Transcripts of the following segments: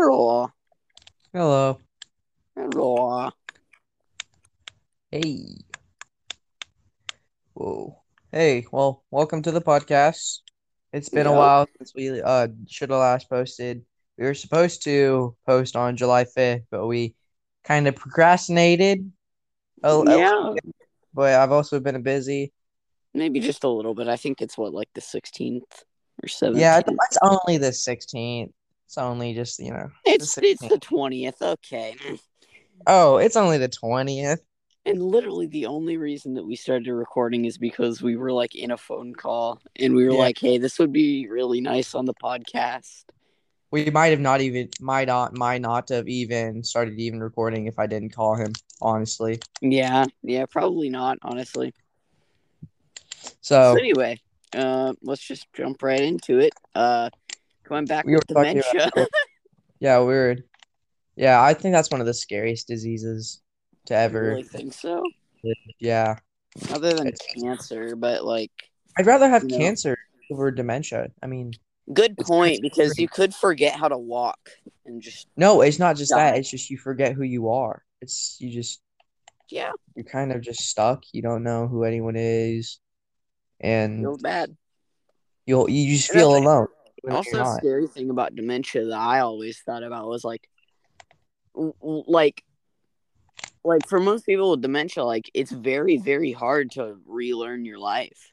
Hello. Hello. Hello. Hey. Whoa. Hey, well, welcome to the podcast. It's been a while since we uh should have last posted. We were supposed to post on July 5th, but we kind of procrastinated. A, Yeah, but I've also been busy. maybe just a little bit. I think it's what, like the 16th or 17th? Yeah, it's only the 16th. It's only just, you know. It's the it's the 20th. Okay. Oh, it's only the 20th. And literally the only reason that we started recording is because we were like in a phone call and we were Yeah. like, "Hey, this would be really nice on the podcast." We might have not even might not might not have even started even recording if I didn't call him, honestly. Yeah, yeah, probably not, honestly. So So anyway, uh, let's just jump right into it. Uh, going back We were dementia. about- yeah, weird. Yeah, I think that's one of the scariest diseases to I ever. really think so. Yeah, Other than It's- cancer, but like, I'd rather have cancer over dementia. I mean, good point because you could forget how to walk and just no, it's not just Die. that. It's just you forget who you are. It's you just yeah, you're kind of just stuck. You don't know who anyone is, and feels bad. you'll you just feel alone. Also, not. scary thing about dementia that I always thought about was like, like, like for most people with dementia, like it's very, very hard to relearn your life.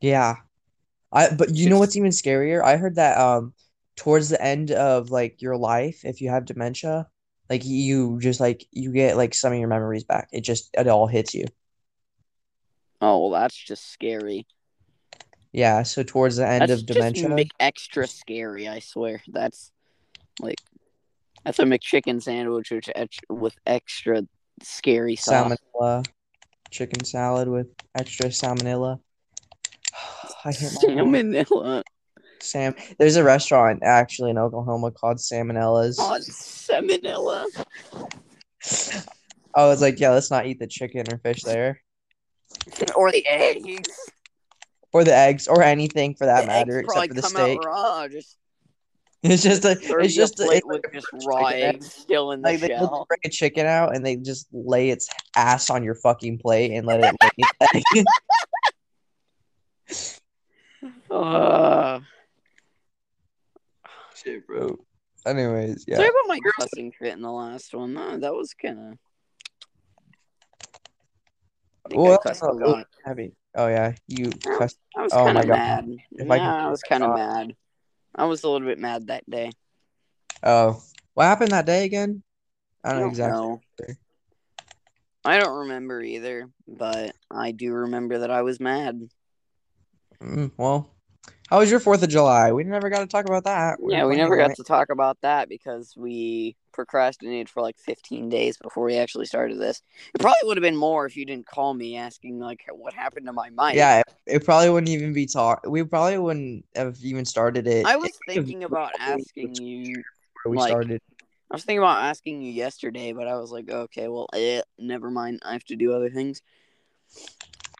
Yeah. I but you know what's even scarier? I heard that um towards the end of like your life, if you have dementia, like you just like you get like some of your memories back. It just it all hits you. Oh, well, that's just scary. Yeah, so towards the end That's of just dementia, Mc- extra scary. I swear. That's like that's a McChicken sandwich with, with extra scary sauce. salmonella, chicken salad with extra salmonella. I my Salmonella. Sam. There's a restaurant actually in Oklahoma called Salmonella's. Oh, salmonella. I was like, yeah, let's not eat the chicken or fish there. or the eggs. Or the eggs or anything for that the matter, eggs except for the come steak. out raw. Just It's just a it's just a, plate it's with like just raw chicken egg. eggs still in the Like they just bring a chicken out and they just lay its ass on your fucking plate and let it lay its egg. Uh, Shit, bro. Anyways, yeah. Sorry about my cussing fit in the last one. No, that was kind of. I think I Well, cussed a that's not- lot. heavy. Oh yeah, you I was Oh kind my of God. mad. If I yeah, could- I was kind of mad. I was a little bit mad that day. Oh, what happened that day again? I I don't know don't exactly. know. I don't remember either, but I do remember that I was mad. Mm, well, how was your Fourth of July? We never got to talk about that. yeah, we never got to talk about that because we procrastinated for like 15 days before we actually started this. It probably would have been more if you didn't call me asking like what happened to my mic. Yeah, it, it probably wouldn't even be talk. We probably wouldn't have even started it. I was It could have thinking about asking you. where we like- started. I was thinking about asking you yesterday, but I was like, okay, well, eh, never mind. I have to do other things.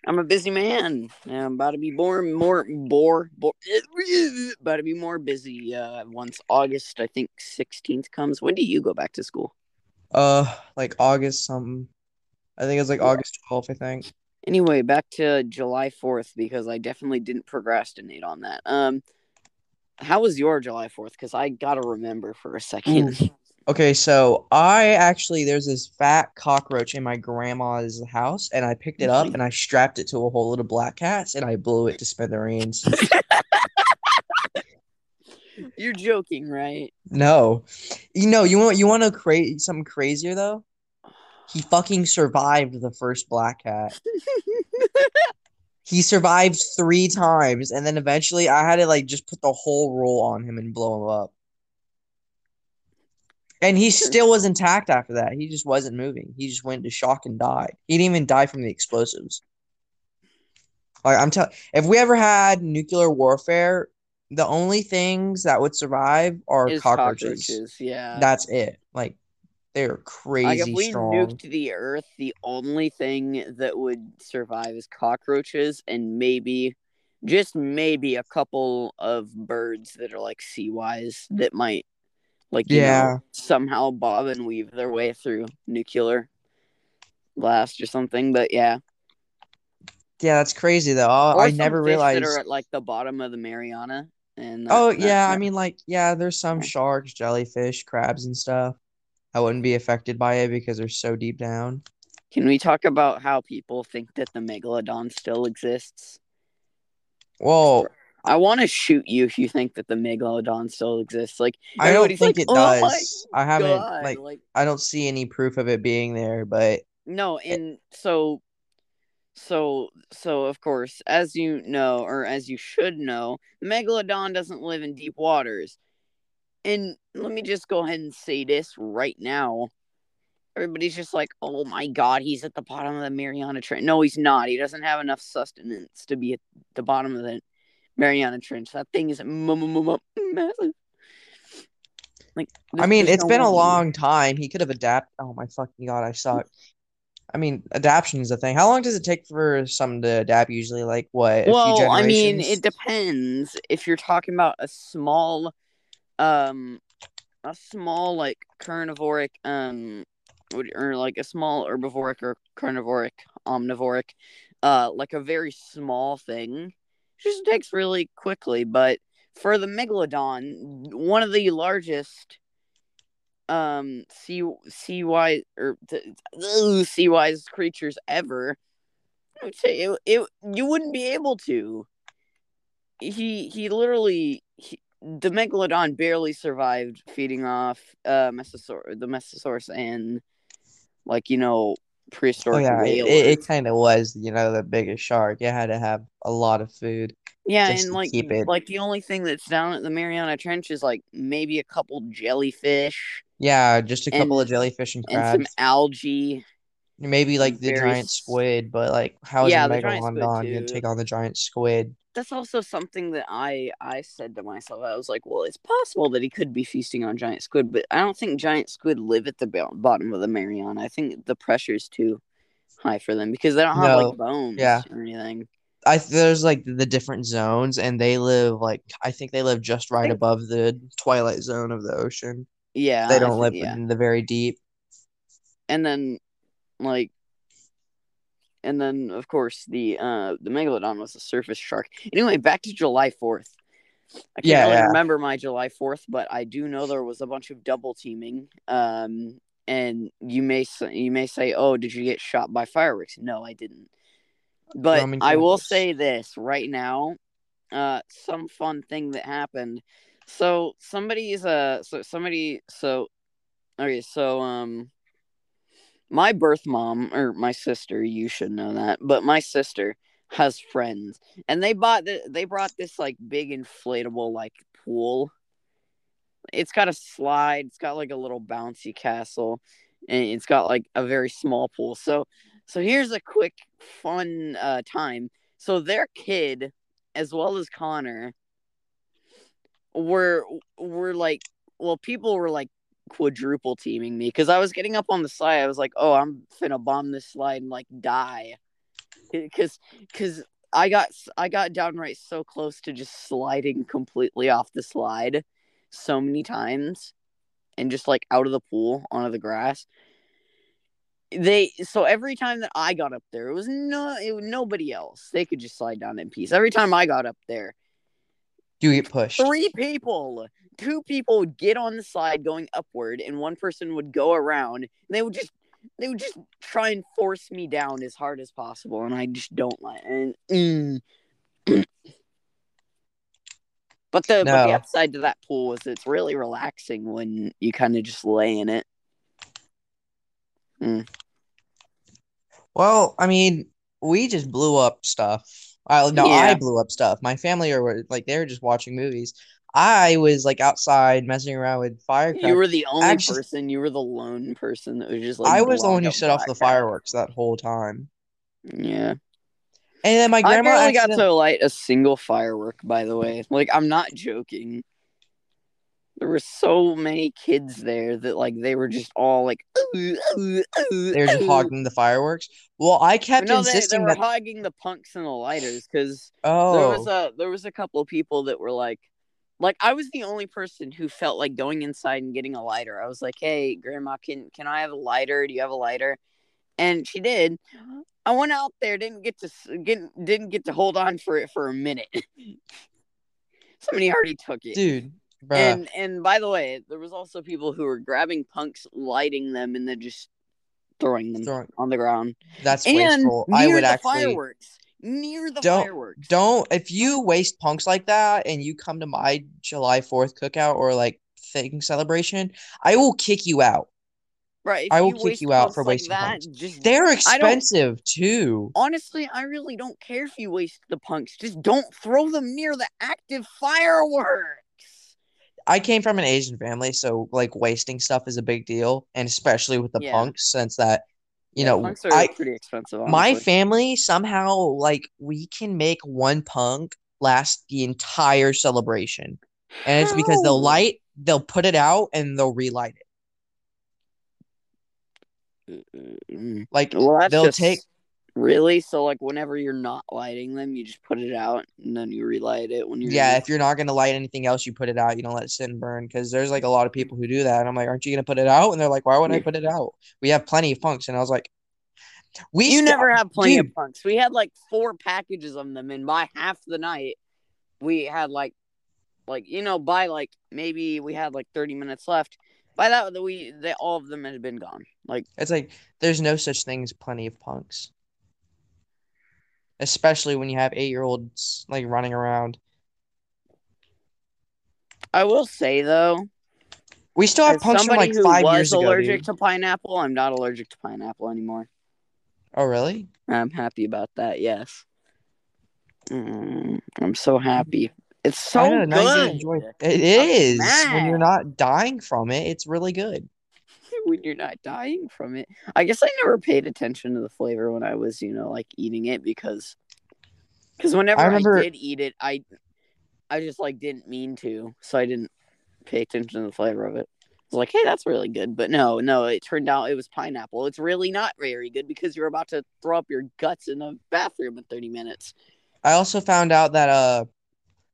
I'm a busy man. I'm about to be more, more, bore, bore, about to be more busy. Uh, once August, I think 16th comes. When do you go back to school? Uh, like August something. I think it's like Yeah. August 12th, I think. Anyway, back to July 4th because I definitely didn't procrastinate on that. Um, how was your July 4th? Because I gotta remember for a second. Okay, so I actually there's this fat cockroach in my grandma's house, and I picked it up mm-hmm. and I strapped it to a whole load of black cats, and I blew it to smithereens. You're joking, right? No, you know you want you want to create something crazier though. He fucking survived the first black cat. He survived three times, and then eventually I had to like just put the whole roll on him and blow him up. And he still was intact after that. He just wasn't moving. He just went to shock and died. He didn't even die from the explosives. Like I'm telling, if we ever had nuclear warfare, the only things that would survive are cockroaches. cockroaches, yeah. That's it. Like they're Like crazy if we strong. nuked the Earth, the only thing that would survive is cockroaches and maybe, just maybe, a couple of birds that are like sea wise that might Like you know, Yeah. somehow bob and weave their way through nuclear. Somehow bob and weave their way through nuclear blast or something. But yeah. Yeah, that's crazy though. I, Or I never realized. that are at like the bottom of the Mariana. And Oh that- yeah, I mean like yeah, there's some Yeah. sharks, jellyfish, crabs and stuff. I wouldn't be affected by it because they're so deep down. Can we talk about how people think that the megalodon still exists? Well, I want to shoot you if you think that the megalodon still exists. Like I don't think like, it "Oh does. I haven't God," like like I don't see any proof of it being there, but no, and so, so, so of course, as you know, or as you should know, the megalodon doesn't live in deep waters. And let me just go ahead and say this right now. Everybody's just like, oh my god, he's at the bottom of the Mariana Trench. No, he's not. He doesn't have enough sustenance to be at the bottom of the Mariana Trench. That thing is massive. Like, I mean, it's no been a long time. He could have adapted. Oh my fucking god, I suck. I mean, adaptation is a thing. How long does it take for something to adapt? Usually, like what? A few Well, I mean, it depends. If you're talking about a small, um, a small like carnivoric, um, would- or like a small herbivoric or carnivoric, omnivoric, uh, like a very small thing, just takes really quickly. But for the megalodon, one of the largest, um, sea sea wise or sea wise creatures ever. I would say it, it you wouldn't be able to. He he literally he, the megalodon barely survived feeding off uh Mesosaur the Mesosaurus and like you know Oh prehistoric yeah, it, it, it kind of was, you know, the biggest shark. It had to have a lot of food. yeah, just and to like keep it- like the only thing that's down at the Mariana Trench is like maybe a couple jellyfish Yeah, just a couple of jellyfish and crabs, and some algae. Maybe like the very giant squid, but like how is Yeah, a giant squid, megalodon gonna take on the giant squid? That's also something that I I said to myself. I was like, well, it's possible that he could be feasting on giant squid, but I don't think giant squid live at the bo- bottom of the Mariana. I think the pressure's too high for them because they don't have No, like bones yeah. or anything. I there's like the different zones, and they live like I think they live just right think- above the twilight zone of the ocean. Yeah, They don't thi- live Yeah, in the very deep. and then like. And then, of course, the uh the megalodon was a surface shark. Anyway, back to July fourth. I can't Yeah, really yeah. remember my July fourth, but I do know there was a bunch of double teaming. Um, and you may say, you may say, "Oh, did you get shot by fireworks?" No, I didn't. But Roman I will say this right now. Uh, some fun thing that happened. So somebody's uh, so somebody so, okay, so um, my birth mom or my sister, you should know that, but my sister has friends, and they bought the, they brought this like big inflatable like pool. It's got a slide. It's got like a little bouncy castle, and it's got like a very small pool. So, so here's a quick fun uh, time. So their kid, as well as Connor, were were like, well, people were like quadruple teaming me because I was getting up on the slide. I was like, oh, I'm finna bomb this slide and like die, because because I got I got downright so close to just sliding completely off the slide so many times and just like out of the pool onto the grass. They so every time that I got up there, it was no it was nobody else. They could just slide down in peace. Every time I got up there, do You get pushed. three people, two people would get on the slide going upward, and one person would go around. And they would just they would just try and force me down as hard as possible, and I just don't like. And mm. but the but the upside to that pool is it's really relaxing when you kind of just lay in it. Well, I mean, we just blew up stuff. I no, I blew up stuff. My family are like they were just watching movies. I was like outside messing around with firecrackers. You were the only Actually- person. You were the lone person that was just like. I was the one who set off the fireworks that whole time. Yeah. And then my I grandma barely got to light a single firework, by the way. Like, I'm not joking. There were so many kids there that, like, they were just all like, they were just hogging the fireworks. Well, I kept No, they, they were that hogging the punks and the lighters because oh there was a there was a couple of people that were like, like I was the only person who felt like going inside and getting a lighter. I was like, "Hey, grandma, can can I have a lighter? Do you have a lighter?" And she did. Uh-huh. I went out there, didn't get to get, didn't get to hold on for it for a minute. Somebody already took it. Dude, bruh. And and by the way, there was also people who were grabbing punks, lighting them, and then just throwing them Throwing- on the ground. that's and wasteful. I would the actually fireworks. Near the Don't- fireworks. don't if you waste punks like that and you come to my July 4th cookout or like thing celebration, I will kick you out. right. I will you kick you out for like wasting that, punks. Just They're expensive too. honestly, I really don't care if you waste the punks. Just don't throw them near the active fireworks. I came from an Asian family, so like wasting stuff is a big deal, and especially with the Yeah. punks, since that you Yeah, know punks are I pretty expensive. my family somehow like we can make one punk last the entire celebration, and it's because they'll light, they'll put it out, and they'll relight it. Mm. Like Well, they'll just take really so. Like whenever you're not lighting them, you just put it out and then you relight it when you're Yeah, if you're not gonna light anything else, you put it out. You don't let it sit and burn because there's like a lot of people who do that. And I'm like, aren't you gonna put it out? And they're like, why would I put it out? We have plenty of punks. And I was like, we You st- never have plenty dude. of punks. We had like four packages of them, and by half the night, we had like, like you know, by like maybe we had like thirty minutes left. By that, we they all of them had been gone. Like, It's like there's no such thing as plenty of punks. Especially when you have eight year olds like running around. I will say though, We still have as punks from somebody like who five was years ago. allergic dude. to pineapple, I'm not allergic to pineapple anymore. Oh really? I'm happy about that. Yes, Mm, I'm so happy. It's so I don't know, now you good. enjoy it. It is when you're not dying from it. It's really good. When you're not dying from it. I guess I never paid attention to the flavor when I was, you know, like eating it because because whenever I I, did eat it, I I just like didn't mean to, so I didn't pay attention to the flavor of it. I was like, hey, that's really good, but no, no, it turned out it was pineapple. It's really not very good because you're about to throw up your guts in the bathroom in 30 minutes. I also found out that uh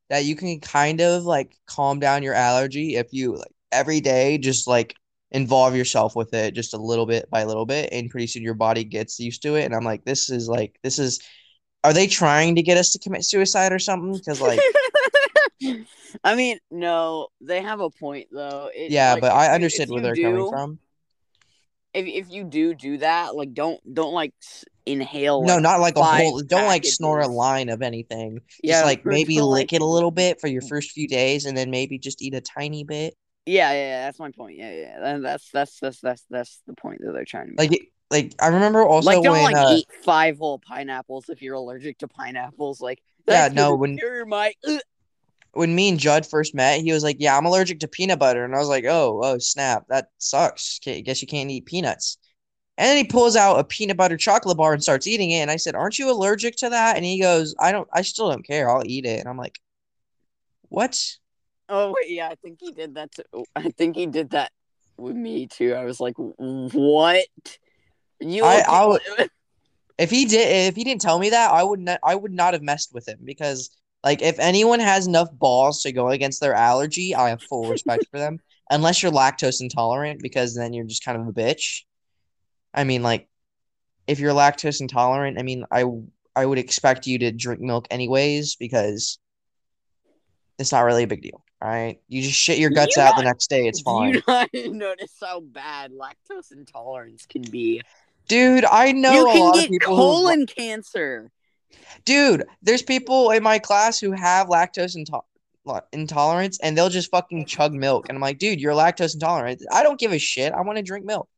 that you can kind of like calm down your allergy if you like every day just like involve yourself with it just a little bit by little bit and pretty soon your body gets used to it and I'm like this is like this is are they trying to get us to commit suicide or something because like I mean, no, they have a point though. It, yeah like, but I understood where they're do- coming from if if you do do that, like don't don't like inhale. no like, not like a whole don't like snort a line of anything Yeah, just like maybe lick like- it a little bit for your first few days and then maybe just eat a tiny bit Yeah, yeah, yeah, that's my point. Yeah, yeah, and that's that's that's that's that's the point that they're trying to make. like like I remember also like don't when like uh, eat five whole pineapples if you're allergic to pineapples. Like Yeah, no, when- cure my. Ugh. when me and Judd first met, he was like, "Yeah, I'm allergic to peanut butter," and I was like, "Oh, oh, snap, that sucks. Okay, guess you can't eat peanuts." And then he pulls out a peanut butter chocolate bar and starts eating it, and I said, "Aren't you allergic to that?" And he goes, "I don't. I still don't care. I'll eat it." And I'm like, "What?" Oh wait, yeah, I think he did that. Too. Oh, I think he did that with me too. I was like, what? You? I- I would- If he did, if he didn't tell me that, I would not. I would not have messed with him because, like, if anyone has enough balls to go against their allergy, I have full respect for them. Unless you're lactose intolerant, because then you're just kind of a bitch. I mean, like, if you're lactose intolerant, I mean, I I would expect you to drink milk anyways because it's not really a big deal. All right, you just shit your You guts out the next day. It's fine, you not notice how bad lactose intolerance can be? dude. I know you a can lot get of people. who- colon cancer. Dude, there's people in my class who have lactose into- intolerance and they'll just fucking chug milk. And I'm like, dude, you're lactose intolerant. I don't give a shit. I want to drink milk.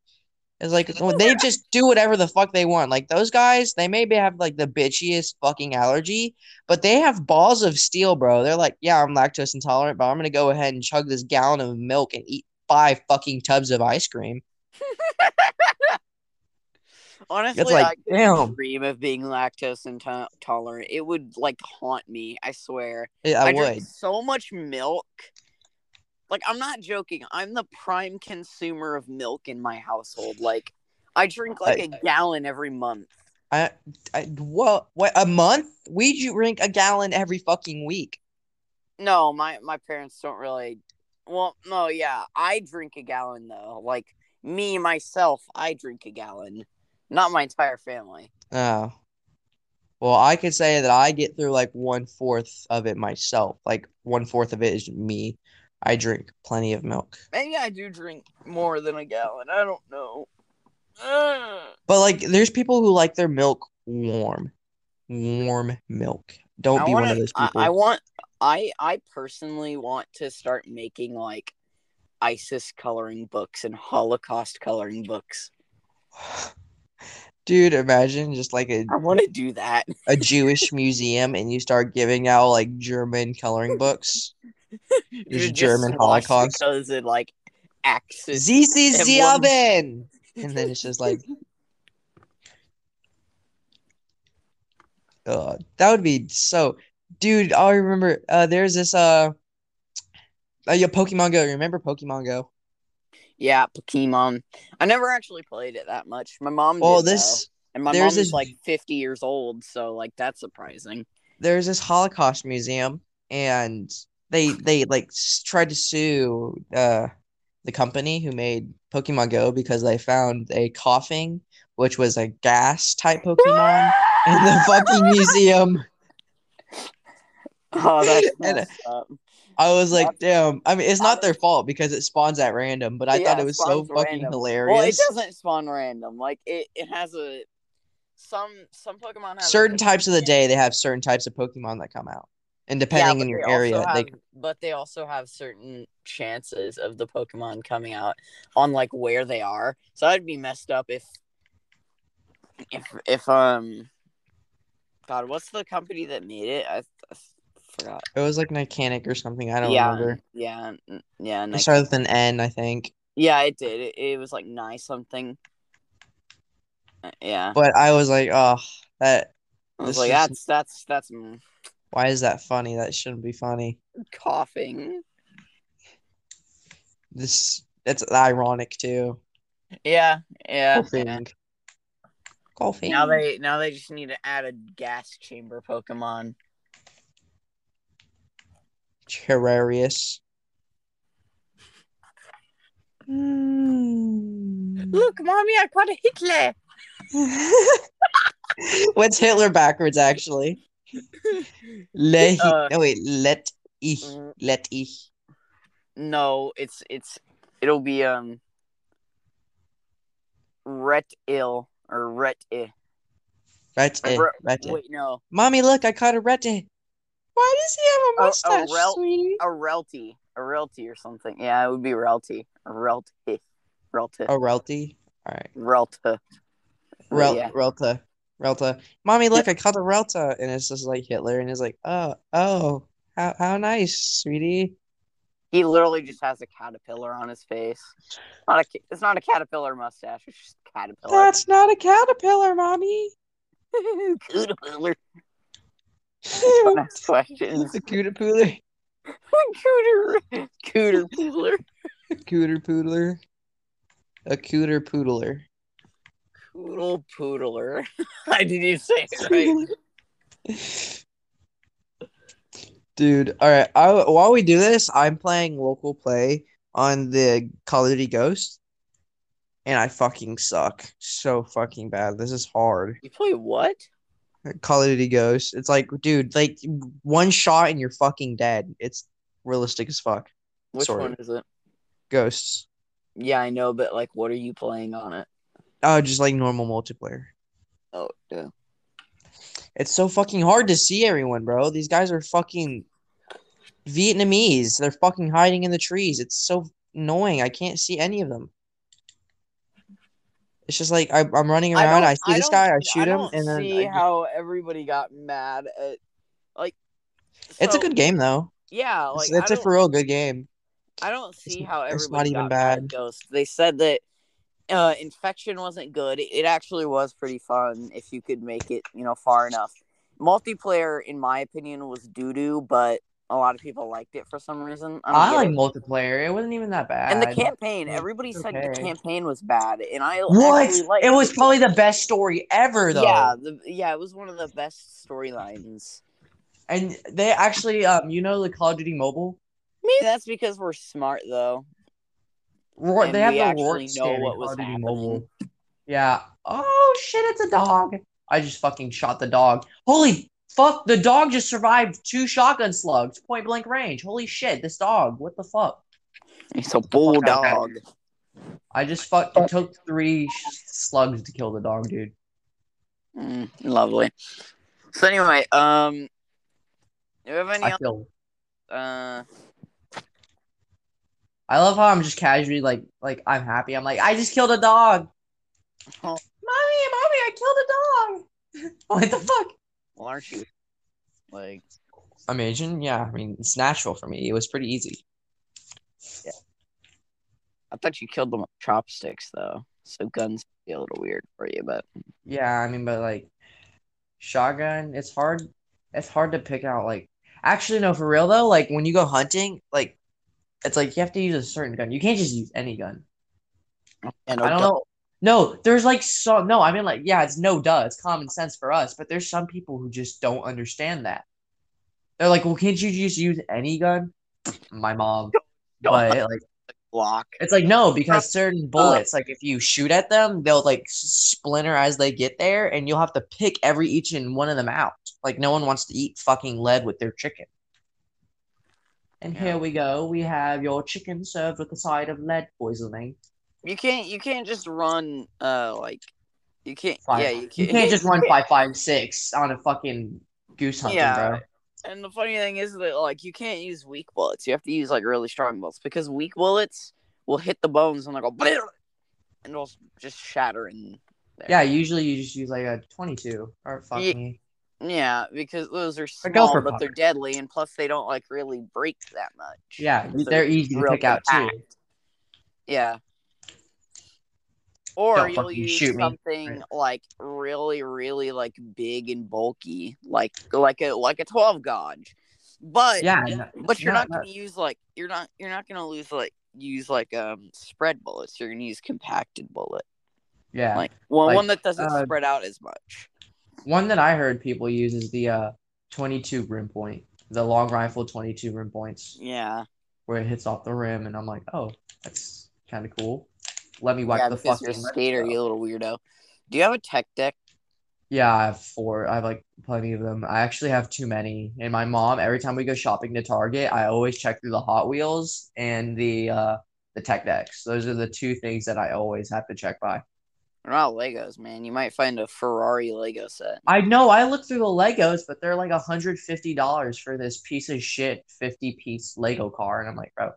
It's like they just do whatever the fuck they want. Like those guys, they maybe have like the bitchiest fucking allergy, but they have balls of steel, bro. They're like, yeah, I'm lactose intolerant, but I'm gonna go ahead and chug this gallon of milk and eat five fucking tubs of ice cream. Honestly, like, I damn. dream of being lactose intolerant. It would like haunt me. I swear. Yeah, I, I, would. drink so much milk. Like I'm not joking. I'm the prime consumer of milk in my household. Like I drink like I- a gallon every month. I, I what what a month? We drink a gallon every fucking week. No, my my parents don't really. Well, no, yeah, I drink a gallon though. Like me myself, I drink a gallon. Not my entire family. Oh. Well, I could say that I get through like one fourth of it myself. Like one fourth of it is me. I drink plenty of milk. Maybe I do drink more than a gallon. I don't know. Ugh. But like there's people who like their milk warm. Warm milk. Don't I be one wanna- of those I- people. I, want. I I personally want to start making like ISIS coloring books and Holocaust coloring books. Dude, imagine just like a, I want to do that. a Jewish museum and you start giving out like German coloring books. There's Just German Holocaust. Because it like axis. Sie sie and sie haben. And then it's just like uh, that would be so dude, I remember uh there's this uh uh, yeah, Pokemon Go. Remember Pokemon Go? Yeah, Pokemon. I never actually played it that much. My mom Well, did, this though. and my there's mom this- is like 50 years old, so like that's surprising. there's this Holocaust museum, and they they like tried to sue uh the company who made Pokemon Go because they found a Koffing, which was a gas type Pokemon in the fucking museum. Oh, that's up. I was like, damn. I mean, it's not their fault because it spawns at random, but I Yeah, thought it was so fucking random. hilarious. Well, it doesn't spawn random. Like it, it has a some some Pokemon have certain types of the day, they have certain types of Pokemon that come out, and depending but in your area, also they but they also have certain chances of the Pokemon coming out on like where they are. So I'd be messed up if if if um God, what's the company that made it? I, I forgot. it was like mechanic or something. I don't yeah, remember. yeah, yeah. It started with an N, I think. Yeah, it did. It, it was like nice something. Uh, Yeah, But I was like, oh, that. I was like, that's that's that's Why is that funny? That shouldn't be funny. Koffing. This it's ironic too. Yeah, yeah. yeah. Koffing. Koffing. Now they now they just need to add a gas chamber Pokemon. hilarious. Mm. Look, mommy, I caught a Hitler. What's Hitler backwards actually? Le Uh, no wait, let ich Mm. let ich. No, it's it's it'll be um Ret ill or Ret i. Right eh, Re- right eh. Wait, no, Mommy, look, I caught a rete. Why does he have a A- a mustache, rel- sweetie? a Relty, a Relty or something. Yeah, it would be Relty, a Relty, Relty, A relty. All right. Relta. Rel yeah. Relta. Relta. Mommy, look, I caught a Relta. And it's just like Hitler. And he's like, oh, oh, how, how nice, sweetie. He literally just has a caterpillar on his face. Not a, it's not a caterpillar mustache. It's just a caterpillar. That's not a caterpillar, mommy. caterpillar. It's Next question. a cooter pooler. Cooter. Cooter pooler. Cooter poodler. A cooter poodler. Poodle poodler. I didn't even say it right. Dude, all right. I, while we do this, I'm playing local play on the Call of Duty Ghost, and I fucking suck so fucking bad. This is hard. You play what? Call of Duty Ghost. It's like, dude, like one shot and you're fucking dead. It's realistic as fuck. Which Sorry. one is it? Ghosts. Yeah, I know, but like, what are you playing on it? Oh, just like normal multiplayer. Oh, yeah. It's so fucking hard to see everyone, bro. These guys are fucking Vietnamese. They're fucking hiding in the trees. It's so annoying. I can't see any of them. It's just like I, I'm running around. I, see this guy. I shoot him, and then see I- how everybody got mad at like. it's a good game though. Yeah, It's, like it's I a for real good game. I don't see It's- how it's everybody not even got mad at bad. Ghost. They said that uh, infection wasn't good. It, it actually was pretty fun if you could make it, you know, far enough. Multiplayer, in my opinion, was doo doo, but a lot of people liked it for some reason. I, I like it. multiplayer. It wasn't even that bad. And the campaign, everybody it's said the campaign was bad, and I What? It was probably the best story ever, though. yeah, the, yeah, it was one of the best storylines. And they actually, um, you know, the Call of Duty Mobile. Maybe that's because we're smart though. Roar, And they have the actually Roar know what was happening. Mobile. Yeah. Oh shit! It's a dog. I just fucking shot the dog. Holy fuck! The dog just survived two shotgun slugs, point blank range. Holy shit! This dog. What the fuck? It's a the fuck out of bulldog. I just fucking took three slugs to kill the dog, dude. Mm, lovely. So anyway, um, do you have any? I feel. Uh, I love how I'm just casually like, like I'm happy. I'm like, I just killed a dog. Oh. Mommy, mommy, I killed a dog. what the fuck? well, aren't you? Like, Imagine, yeah. I mean, it's natural for me. It was pretty easy. Yeah. I thought you killed them with chopsticks though. So guns be a little weird for you, but Yeah, I mean, but like shotgun, it's hard. It's hard to pick out. Like, actually, no, for real though. Like when you go hunting, like it's like you have to use a certain gun. You can't just use any gun. and I don't know. No, there's like so no. I mean, like yeah, it's no duh. It's common sense for us, but there's some people who just don't understand that. They're like, well, can't you just use any gun? My mom, but like block. it's like no, because certain uh, bullets, like if you shoot at them, they'll like splinter as they get there, and you'll have to pick every each and one of them out. Like no one wants to eat fucking lead with their chicken. And Yeah. here we go. We have your chicken served with a side of lead poisoning. You can't. You can't just run. Uh, like, you can't. Five. Yeah, you can't. You can't just run five five six on a fucking goose hunting, Yeah. bro. And the funny thing is that like you can't use weak bullets. You have to use like really strong bullets because weak bullets will hit the bones and they go and it'll just shatter and. there. Yeah, usually you just use like a twenty-two or fuck Ye- me. Yeah, because those are small, but they're deadly, and plus they don't like really break that much. Yeah, Because they're easy to pick out too. Yeah. Or Don't you'll use something like really, really like big and bulky, like like a like a twelve gauge. But Yeah, but you're not- not, gonna use like you're not you're not gonna lose like use like um spread bullets. You're gonna use compacted bullet, Yeah, like one Like, one that doesn't uh, spread out as much. One that I heard people use is the uh twenty-two rim point, the long rifle twenty-two rim points, Yeah, where it hits off the rim, and I'm like, oh, that's kind of cool. Let me wipe yeah, the fucking. you're a skater, you little weirdo. Do you have a tech deck? Yeah, I have four. I have like plenty of them. I actually have too many. And my mom, every time we go shopping to Target, I always check through the Hot Wheels and the uh the tech decks. Those are the two things that I always have to check by. They're not Legos, man. You might find a Ferrari Lego set. I know I look through the Legos, but they're like $150 for this piece of shit 50 piece Lego car. And I'm like, bro,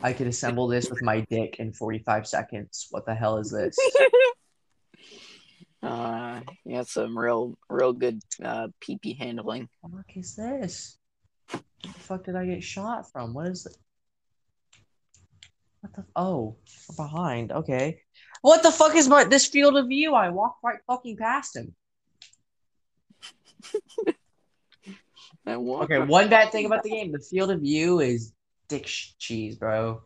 I could assemble this with my dick in 45 seconds. What the hell is this? Uh, you got some real, real good uh PP handling. What the fuck is this? What the fuck did I get shot from? What is it? What the? Oh, behind. Okay. What the fuck is my this field of view? I walked right fucking past him. Okay, one bad thing about the game: the field of view is dick sh- cheese, bro.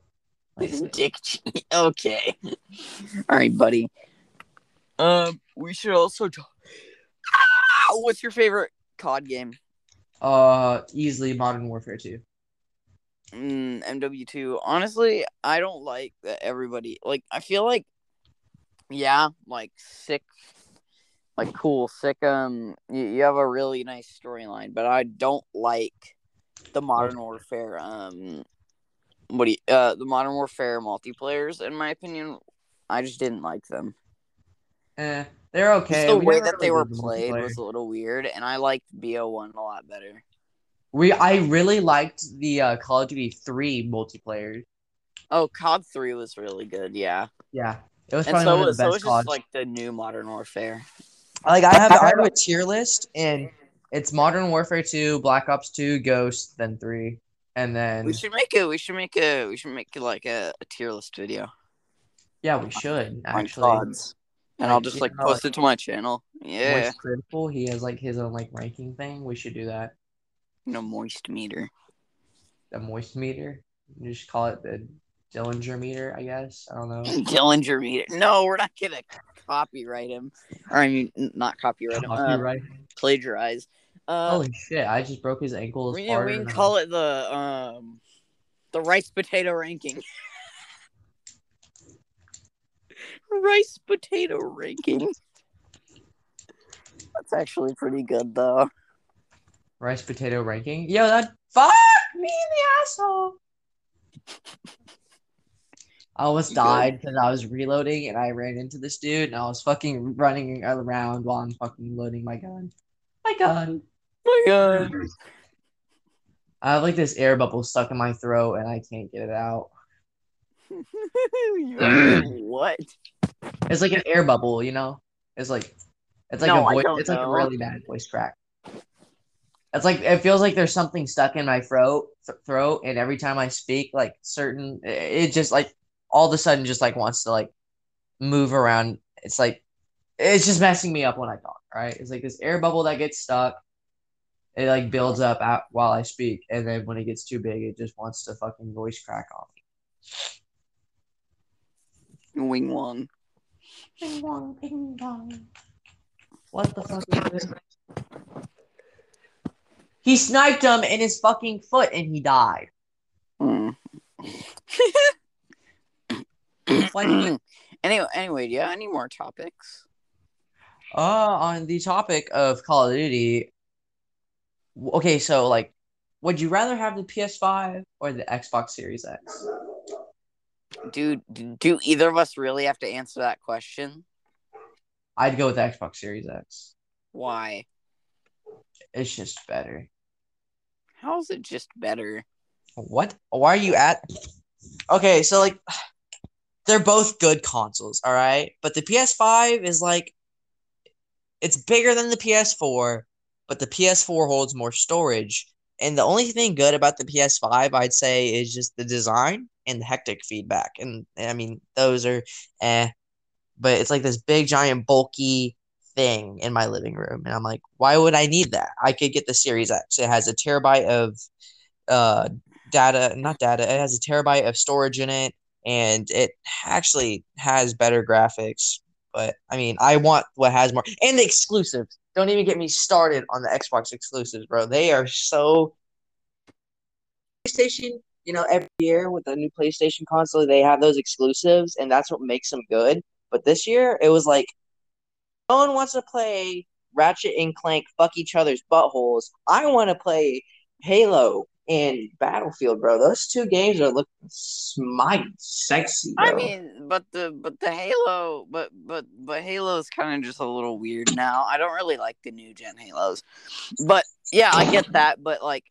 Like, dick cheese. Okay. All right, buddy. Um, we should also talk. Ah, what's your favorite COD game? uh, easily Modern Warfare 2. Mm, MW2. Honestly, I don't like that everybody like. I feel like, yeah, like sick, like cool, sick. Um, you, you have a really nice storyline, but I don't like the Modern Warfare. Um, what do you, uh, the Modern Warfare multiplayers? In my opinion, I just didn't like them. Eh, they're okay. Just the We way that they really were played was a little weird, and I liked BO1 a lot better. We I really liked the uh, Call of Duty 3 multiplayer. Oh, COD 3 was really good, yeah. Yeah, it was And probably so one of was, the so best was CODs. just like the new Modern Warfare. Like I have I have a tier list and it's Modern Warfare 2, Black Ops 2, Ghost, then 3. And then We should make a we should make a we should make like a, a tier list video yeah, we should on actually. CODs. And I'll just like know, post it to my channel. Yeah. Moist Critical, he has like his own like ranking thing. We should do that. No moist meter. The moist meter. You just call it the Dillinger meter, I guess. I don't know. Dillinger meter. No, we're not gonna copyright him. Or I mean not copyright him. Uh, Copyright. plagiarize. Uh, Holy shit! I just broke his ankle. we, we can call it the um the rice potato ranking. rice potato ranking. That's actually pretty good though. rice potato ranking. Yo, that fuck me in the asshole. I almost died because I was reloading and I ran into this dude and I was fucking running around while I'm fucking loading my gun. My gun. my god. I have like this air bubble stuck in my throat and I can't get it out. what? It's like an air bubble, you know? It's like it's like No, a I voice don't it's like a really bad voice crack. It's like it feels like there's something stuck in my throat th- throat and every time I speak like certain it it just like all of a sudden just like wants to like move around. It's like it's just messing me up when I talk, right? It's like this air bubble that gets stuck. It like builds up out while I speak, and then when it gets too big, it just wants to fucking voice crack on me. Wing one. me. What the fuck is this? He sniped him in his fucking foot and he died. Mm. Like, anyway, anyway, do you have any more topics? uh, on the topic of Call of Duty, okay, so like, would you rather have the PS5 or the Xbox Series X? Do do either of us really have to answer that question? I'd go with the Xbox Series X. Why? It's just better. How is it just better? What? Why are you at? Okay, so like, they're both good consoles, all right. But the PS5 is like, it's bigger than the PS4, but the PS4 holds more storage. And the only thing good about the PS5, I'd say, is just the design and the haptic feedback. And I mean, those are eh. But it's like this big, giant, bulky thing in my living room, and I'm like, why would I need that? I could get the Series X. It has a terabyte of uh data, not data. It has a terabyte of storage in it, and it actually has better graphics. But I mean, I want what has more and the exclusives. Don't even get me started on the Xbox exclusives, bro. They are so PlayStation. You know, every year with a new PlayStation console, they have those exclusives, and that's what makes them good. But this year, it was like no one wants to play Ratchet and Clank fuck each other's buttholes. I want to play Halo and Battlefield, bro. Those two games are looking smite sexy, bro. I mean, but the but the Halo, but but but Halo's kind of just a little weird now. I don't really like the new gen Halos, but yeah, I get that. But like,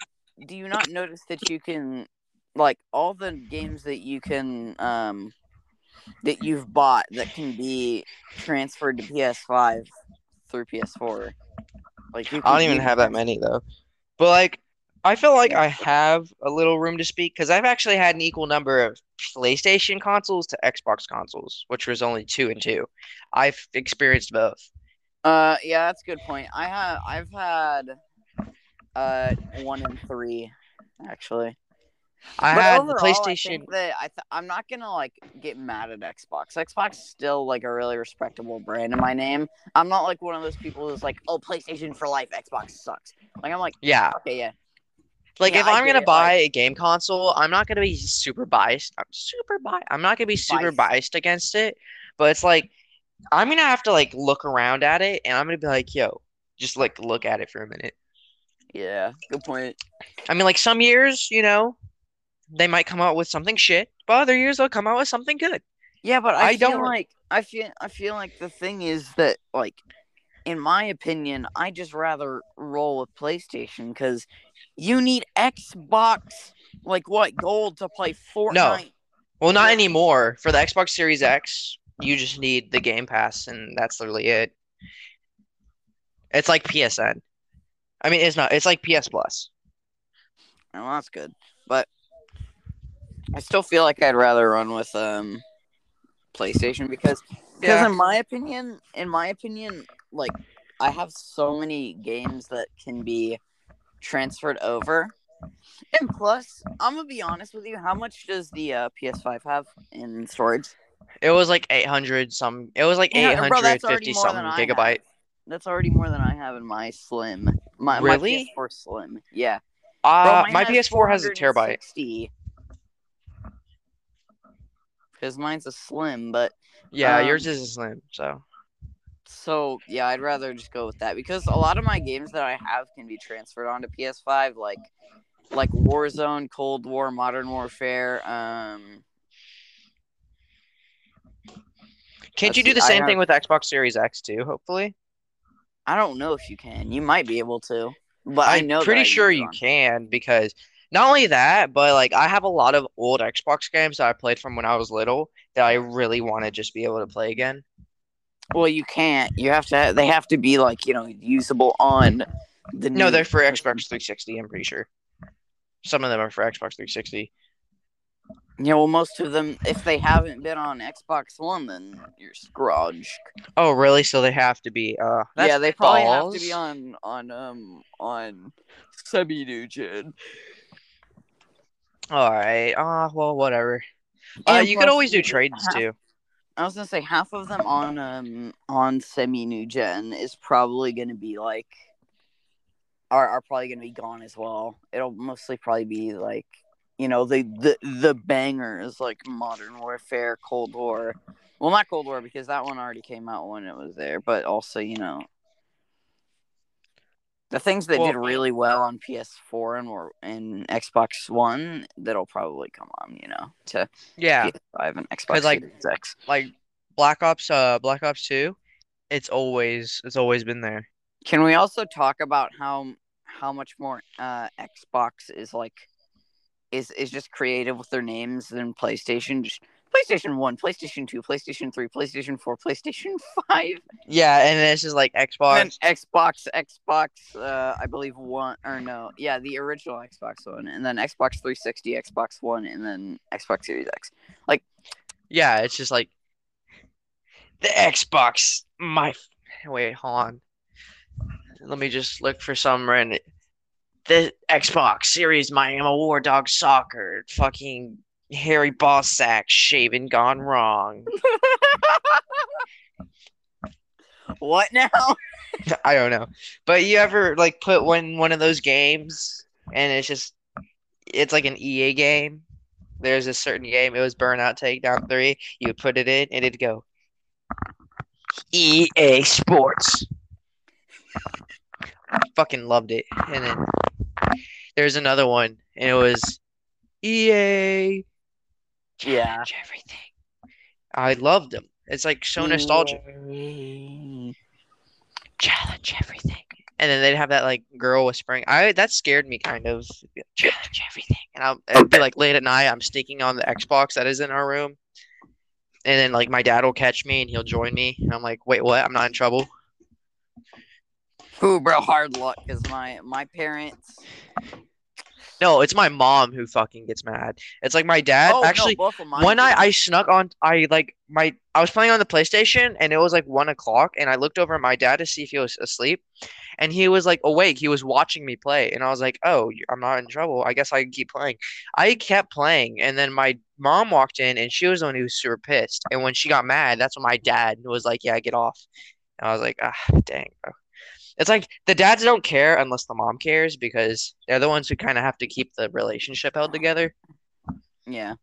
do you not notice that you can like all the games that you can um that you've bought that can be transferred to PS5 through PS4? Like you I don't even even- have that many though. But like I feel like I have a little room to speak because I've actually had an equal number of PlayStation consoles to Xbox consoles, which was only two and two. I've experienced both. Uh, yeah, that's a good point. I have I've had uh one and three actually. I But had the overall, I PlayStation. think that I th- I'm not gonna like get mad at Xbox. Xbox is still like a really respectable brand in my name. I'm not like one of those people who's like, oh, PlayStation for life, Xbox sucks. Like I'm like, Yeah, okay, yeah, like Yeah, if I'm gonna it, buy like- a game console, I'm not gonna be super biased. I'm super biased. I'm not gonna be super Biased. biased against it, but it's like I'm gonna have to like look around at it, and I'm gonna be like, yo, just like look at it for a minute. yeah, good point. I mean, like some years, you know, they might come out with something shit, but other years they'll come out with something good. Yeah, but I, I feel don't- like I feel I feel like the thing is that like in my opinion, I just rather roll with PlayStation because you need Xbox like what gold to play Fortnite. No. Well, not anymore. For the Xbox Series X, you just need the Game Pass, and that's literally it. It's like PSN. I mean, it's not. It's like PS Plus. Well, that's good, but I still feel like I'd rather run with um PlayStation because because Yeah. in my opinion, in my opinion, like I have so many games that can be transferred over. And plus, I'm gonna be honest with you. How much does the uh, PS5 have in storage? It was like 800 some. It was like Yeah, bro, that's already 850 more something than have. gigabyte. That's already more than I have in my Slim. My Really? my PS4 Slim. Yeah. Bro, Uh, mine my PS4 has a terabyte. 460. Because mine's a slim, but Yeah, Um, yours is a slim. So so yeah, I'd rather just go with that because a lot of my games that I have can be transferred onto PS5, like like Warzone, Cold War, Modern Warfare. Um, can't you do the I same thing with Xbox Series X too? Hopefully, I don't know if you can. You might be able to, but I I'm know that pretty I sure you can because not only that, but like I have a lot of old Xbox games that I played from when I was little that I really want to just be able to play again. Well, you can't. You have to. They have to be like you know usable on the. No, they're for Xbox 360. I'm pretty sure. Some of them are for Xbox 360. Yeah, well, most of them, if they haven't been on Xbox One, then you're scrooge. Oh, really? So they have to be. Uh, that's yeah, they probably have to be on on um on gen. All right. Uh, well, whatever. Uh, you could always do trades too. I was gonna say half of them on um on semi new gen is probably gonna be like are are probably gonna be gone as well. It'll mostly probably be like you know the the the bangers like Modern Warfare, Cold War. Well, not Cold War because that one already came out when it was there, but also you know the things that did really well on PS4 and were in Xbox One that'll probably come on you know to Yeah, PS5 and Xbox like, Series X. like Black Ops. Uh, Black Ops 2. It's always it's always been there. Can we also talk about how how much more uh Xbox is like is is just creative with their names than PlayStation? Just PlayStation One, PlayStation Two, PlayStation Three, PlayStation Four, PlayStation Five, Yeah, and this is like Xbox. and Xbox, Xbox. Uh, I believe one or no, yeah, the original Xbox One, and then Xbox 360, Xbox One, and then Xbox Series X. Like, yeah, it's just like the Xbox. My wait, hold on. Let me just look for some random. The Xbox Series Miami War Dog Soccer. Fucking Harry Bossack shaven gone wrong. What now? I don't know, but you ever like put one one of those games and it's just it's like an EA game. There's a certain game. It was Burnout Takedown Three. You would put it in and it'd go EA Sports. I fucking loved it. And then there's another one, and it was EA Yeah. Everything. I loved them. It's like so nostalgic. Challenge everything. And then they'd have that like girl whispering. I that scared me kind of. It'd be like, Challenge everything, and I'll it'd be like late at night. I'm sneaking on the Xbox that is in our room, and then like my dad will catch me and he'll join me, and I'm like, wait, what? I'm not in trouble. Ooh, bro, hard luck because my my parents. No, it's my mom who fucking gets mad. It's like my dad oh, no, actually. both of mine One night. I snuck on I like my I was playing on the PlayStation and it was like one o'clock and I looked over at my dad to see if he was asleep and he was like awake. He was watching me play and I was like, "Oh, I'm not in trouble. I guess I can keep playing." I kept playing and then my mom walked in and she was the one who was super pissed. And when she got mad, that's when my dad was like, "Yeah, get off." And I was like, "Ah, dang, bro." It's like the dads don't care unless the mom cares because they're the ones who kind of have to keep the relationship held together. Yeah.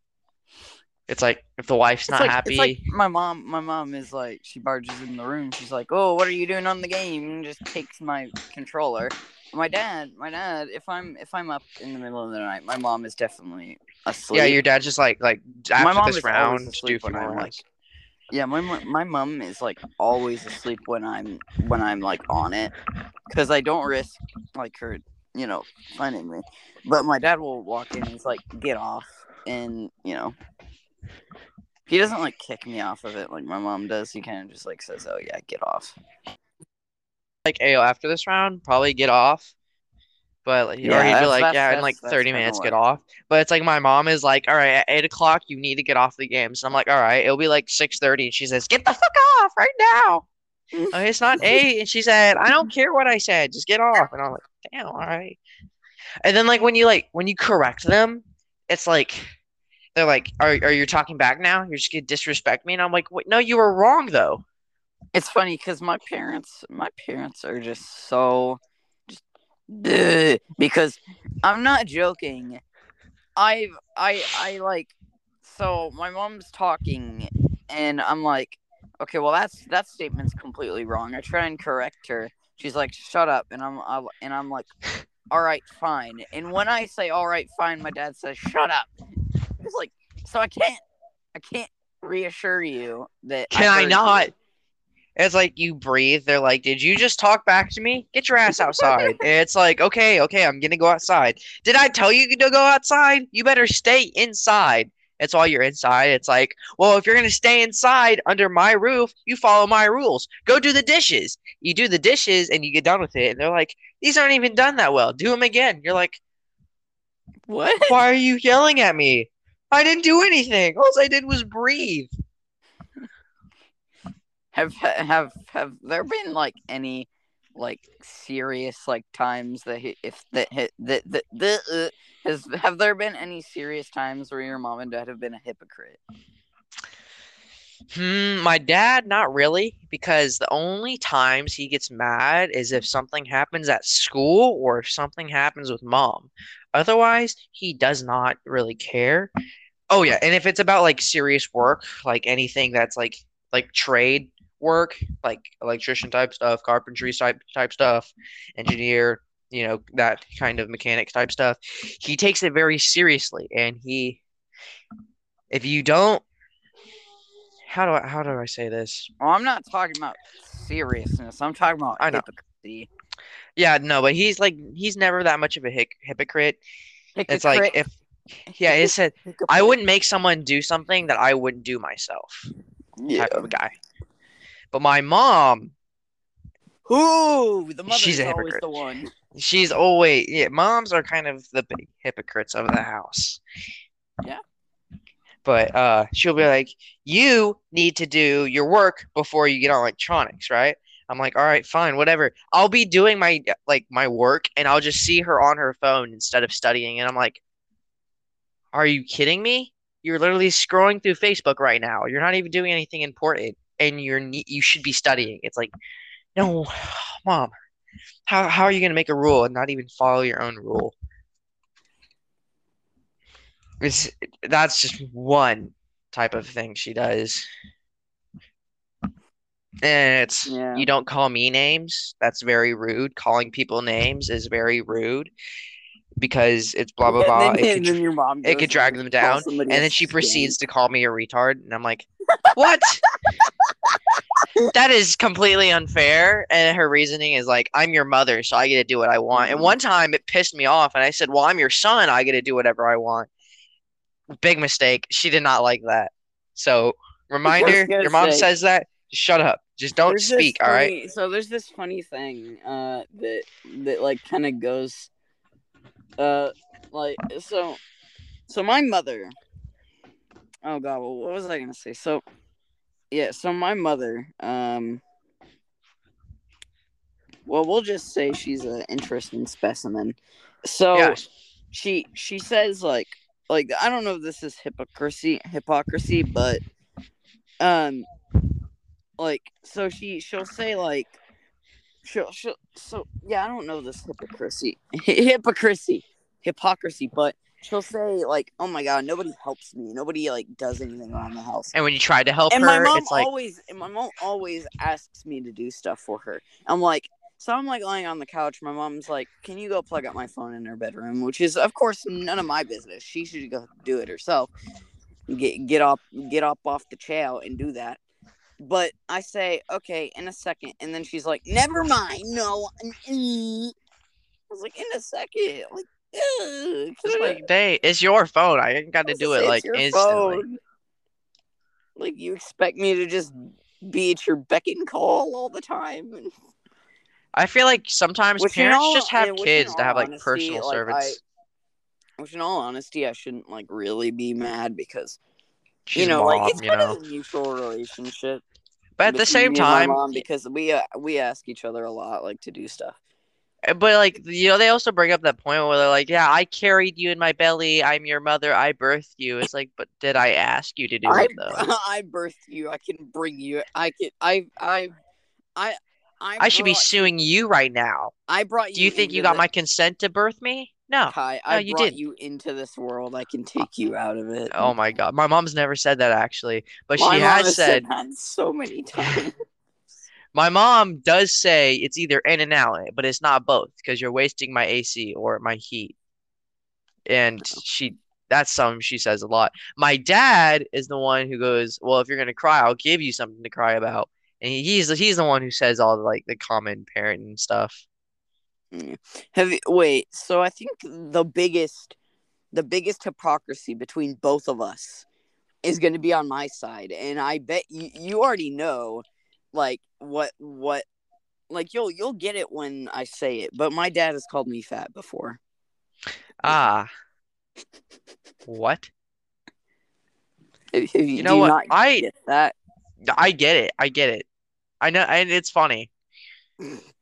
It's like if the wife's It's not like, happy. It's like my mom. My mom is like she barges in the room. She's like, "Oh, what are you doing on the game?" And just takes my controller. My dad, my dad. If I'm if I'm up in the middle of the night, my mom is definitely asleep. Yeah, your dad's just like like my after mom this is round, do when I'm like. Yeah, my my mom is like always asleep when I'm when I'm like on it, because I don't risk like her, you know, finding me. But my dad will walk in. He's like, "Get off," and you know, he doesn't like kick me off of it like my mom does. He kind of just like says, "Oh yeah, get off." Like, hey, after this round, probably get off. But like, Yeah, or he'd be like, yeah, in like 30 minutes, get off. But it's like my mom is like, all right, at eight o'clock, you need to get off the game. So I'm like, all right, it'll be like 6:30, and she says, get the fuck off right now. Okay, it's not eight, and she said, I don't care what I said, just get off. And I'm like, damn, all right. And then like when you like when you correct them, it's like they're like, are are you talking back now? You're just gonna disrespect me, and I'm like, wait, no, you were wrong though. It's funny because my parents, my parents are just so, because I'm not joking. I've I I like so my mom's talking and I'm like, okay, well that's that statement's completely wrong. I try and correct her. She's like, shut up, and I'm I, and I'm like, all right, fine. And when I say all right, fine, my dad says, shut up. It's like, so I can't I can't reassure you that Can I heard not? you. It's like you breathe. They're like, "Did you just talk back to me? Get your ass outside." it's like, "Okay, okay, I'm gonna go outside." Did I tell you to go outside? You better stay inside. It's all you're inside. It's like, well, if you're gonna stay inside under my roof, you follow my rules. Go do the dishes. You do the dishes and you get done with it. And they're like, "These aren't even done that well. Do them again." You're like, What? "Why are you yelling at me? I didn't do anything. All I did was breathe." Have have have there been like any like serious like times that hi- if that that that the uh, has have there been any serious times where your mom and dad have been a hypocrite? Hmm, my dad, not really, because the only times he gets mad is if something happens at school or if something happens with mom. Otherwise, he does not really care. Oh yeah, and if it's about like serious work, like anything that's like like trade work, like electrician type stuff, carpentry type type stuff, engineer, you know, that kind of mechanics type stuff, he takes it very seriously and he if you don't how do I how do I say this? Well, I'm not talking about seriousness. I'm talking about I know. hypocrisy. Yeah, no, but he's like he's never that much of a hic- hypocrite. It's like if yeah, it said I wouldn't make someone do something that I wouldn't do myself Yeah. type of guy. But my mom, Who the mother She's is always the one. she's always yeah, moms are kind of the big hypocrites of the house. Yeah. But uh she'll be like, "You need to do your work before you get on electronics, right?" I'm like, "All right, fine, whatever. I'll be doing my like my work and I'll just see her on her phone instead of studying." And I'm like, "Are you kidding me? You're literally scrolling through Facebook right now. You're not even doing anything important and you're ne- you should be studying." It's like, "No, mom. How how are you going to make a rule and not even follow your own rule?" It's that's just one type of thing she does. And it's Yeah. you don't call me names. That's very rude. Calling people names is very rude because it's blah blah And blah. then- It and could, then your mom it could drag them down, and then she proceeds to call me a retard, and I'm like, "What? that is completely unfair." And her reasoning is like, "I'm your mother, so I get to do what I want." And Mhm. one time it pissed me off, and I said, "Well, I'm your son. I get to do whatever I want." Big mistake. She did not like that. So, reminder: your mom say- says that, just shut up. Just don't There's speak. All right. So there's this funny thing uh, that that like kind of goes, uh, like so, so my mother. Oh God, well, what was I gonna say? So, yeah, so my mother, um, well, we'll just say she's an interesting specimen. So Yeah. she she says like like I don't know if this is hypocrisy hypocrisy, but um like so she she'll say like she'll she'll so yeah I don't know this hypocrisy hypocrisy hypocrisy, but she'll say like oh my god nobody helps me nobody like does anything around the house. And when you try to help And her, my mom it's like, always and my mom always asks me to do stuff for her. I'm like so I'm like lying on the couch. My mom's like, "Can you go plug up my phone in her bedroom?" Which is, of course, none of my business. She should go do it herself. Get get up, get up off the chair and do that. But I say, "Okay, in a second. and then she's like, "Never mind, no." I was like, "In a second, like." "Ugh, it's like, "Day, it's your phone. I ain't got to do it like instantly." phone. Like you expect me to just be at your beck and call all the time? I feel like sometimes Which parents all- just have in kids to have like honesty, personal like, servants. Which, in all honesty, I shouldn't like really be mad because She's you know, mom, like it's you kind know. of a mutual relationship. But at the same me and my time, because we uh, we ask each other a lot, like to do stuff. but like you know, they also bring up that point where they're like, "Yeah, I carried you in my belly. I'm your mother. I birthed you." It's like, but did I ask you to do I it though? I birthed you. I can bring you. I can. I I I I should be suing you right now. I brought you. Do you think you got the- my consent to birth me? No. Kai, No, I you brought didn't. you into this world. I can uh, take you out of it. Oh my god. My mom's never said that actually, but My she has said that so many times. my mom does say it's either in and out, but it's not both because you're wasting my AC or my heat. And oh. she that's something she says a lot. My dad is the one who goes, "Well, if you're gonna cry, I'll give you something to cry about." And he's he's the one who says all the like the common parenting stuff. Have you, wait, so I think the biggest the biggest hypocrisy between both of us is going to be on my side and I bet you, you already know like what what like you'll you'll get it when I say it, but my dad has called me fat before. Ah. What? Have- have You know what? I get that? I get it. I get it. I know, and it's funny.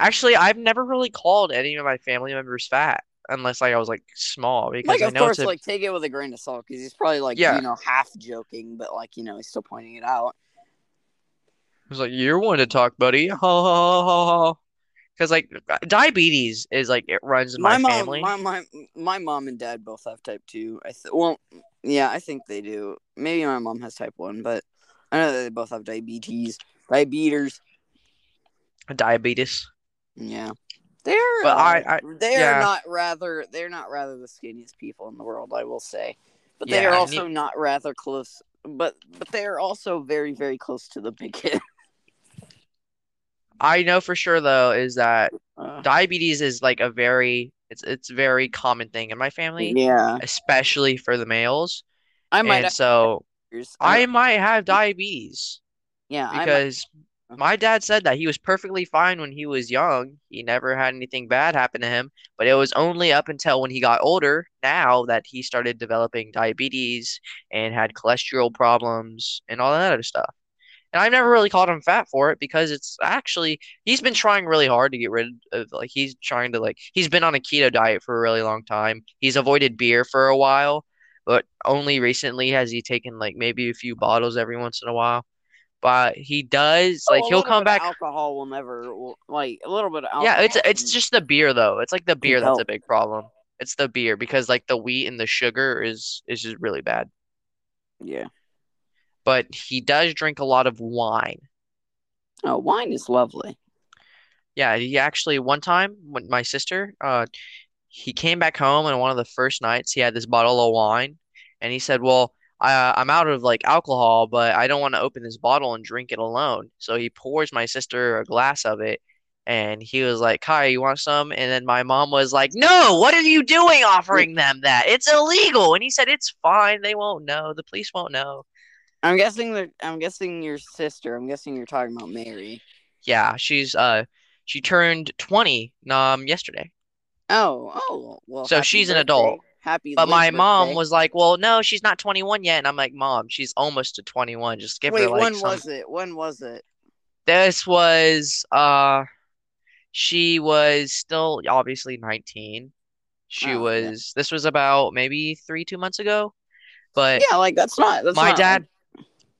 Actually, I've never really called any of my family members fat unless like I was like small because Like I of know course it's a like take it with a grain of salt cuz he's probably like Yeah. you know half joking but like you know he's still pointing it out. It was like you're one to talk, buddy. Ha ha ha ha. Because like diabetes is like it runs in my, mom, family. My, my my mom and dad both have type two. I th- well, yeah, I think they do. Maybe my mom has type one, but I know that they both have diabetes, diabetes. Diabetes. Yeah, they're. But uh, I- I- they are yeah. not rather. They're not rather the skinniest people in the world. I will say, but they Yeah, are ne- also not rather close. But but they are also very very close to the big hit. I know for sure though is that Uh, diabetes is like a very it's it's very common thing in my family, yeah, especially for the males. I might. And have so. I might have diabetes. yeah I might- because Uh-huh. my dad said that he was perfectly fine when he was young. He never had anything bad happen to him, but it was only up until when he got older now that he started developing diabetes and had cholesterol problems and all that other stuff. And I've never really called him fat for it because it's actually he's been trying really hard to get rid of like he's trying to like he's been on a keto diet for a really long time. He's avoided beer for a while, but only recently has he taken like maybe a few bottles every once in a while but he does Oh, like a he'll come back Alcohol will never like a little bit of alcohol. yeah it's it's just the beer though it's like the beer that's a big problem it's the beer because like the wheat and the sugar is is just really bad yeah. but he does drink a lot of wine Oh, wine is lovely. yeah he actually one time when my sister uh he came back home and one of the first nights he had this bottle of wine and he said well I, I'm out of like alcohol, but I don't want to open this bottle and drink it alone. So he pours my sister a glass of it, and he was like, "Kai, you want some?" And then my mom was like, "No, what are you doing offering them that? It's illegal." And he said, "It's fine. They won't know. The police won't know." I'm guessing that I'm guessing your sister. I'm guessing you're talking about Mary. Yeah, she's uh she turned 20 um yesterday. Oh, oh, well. So she's an adult. Happy. But my mom birthday. was like, "Well, no, she's not 21 yet." And I'm like, "Mom, she's almost to 21. Just give Wait, her like when some was it? When was it? This was uh she was still obviously 19. She Oh, yeah. was this was about maybe 3 2 months ago. But Yeah, like that's not. That's my not, dad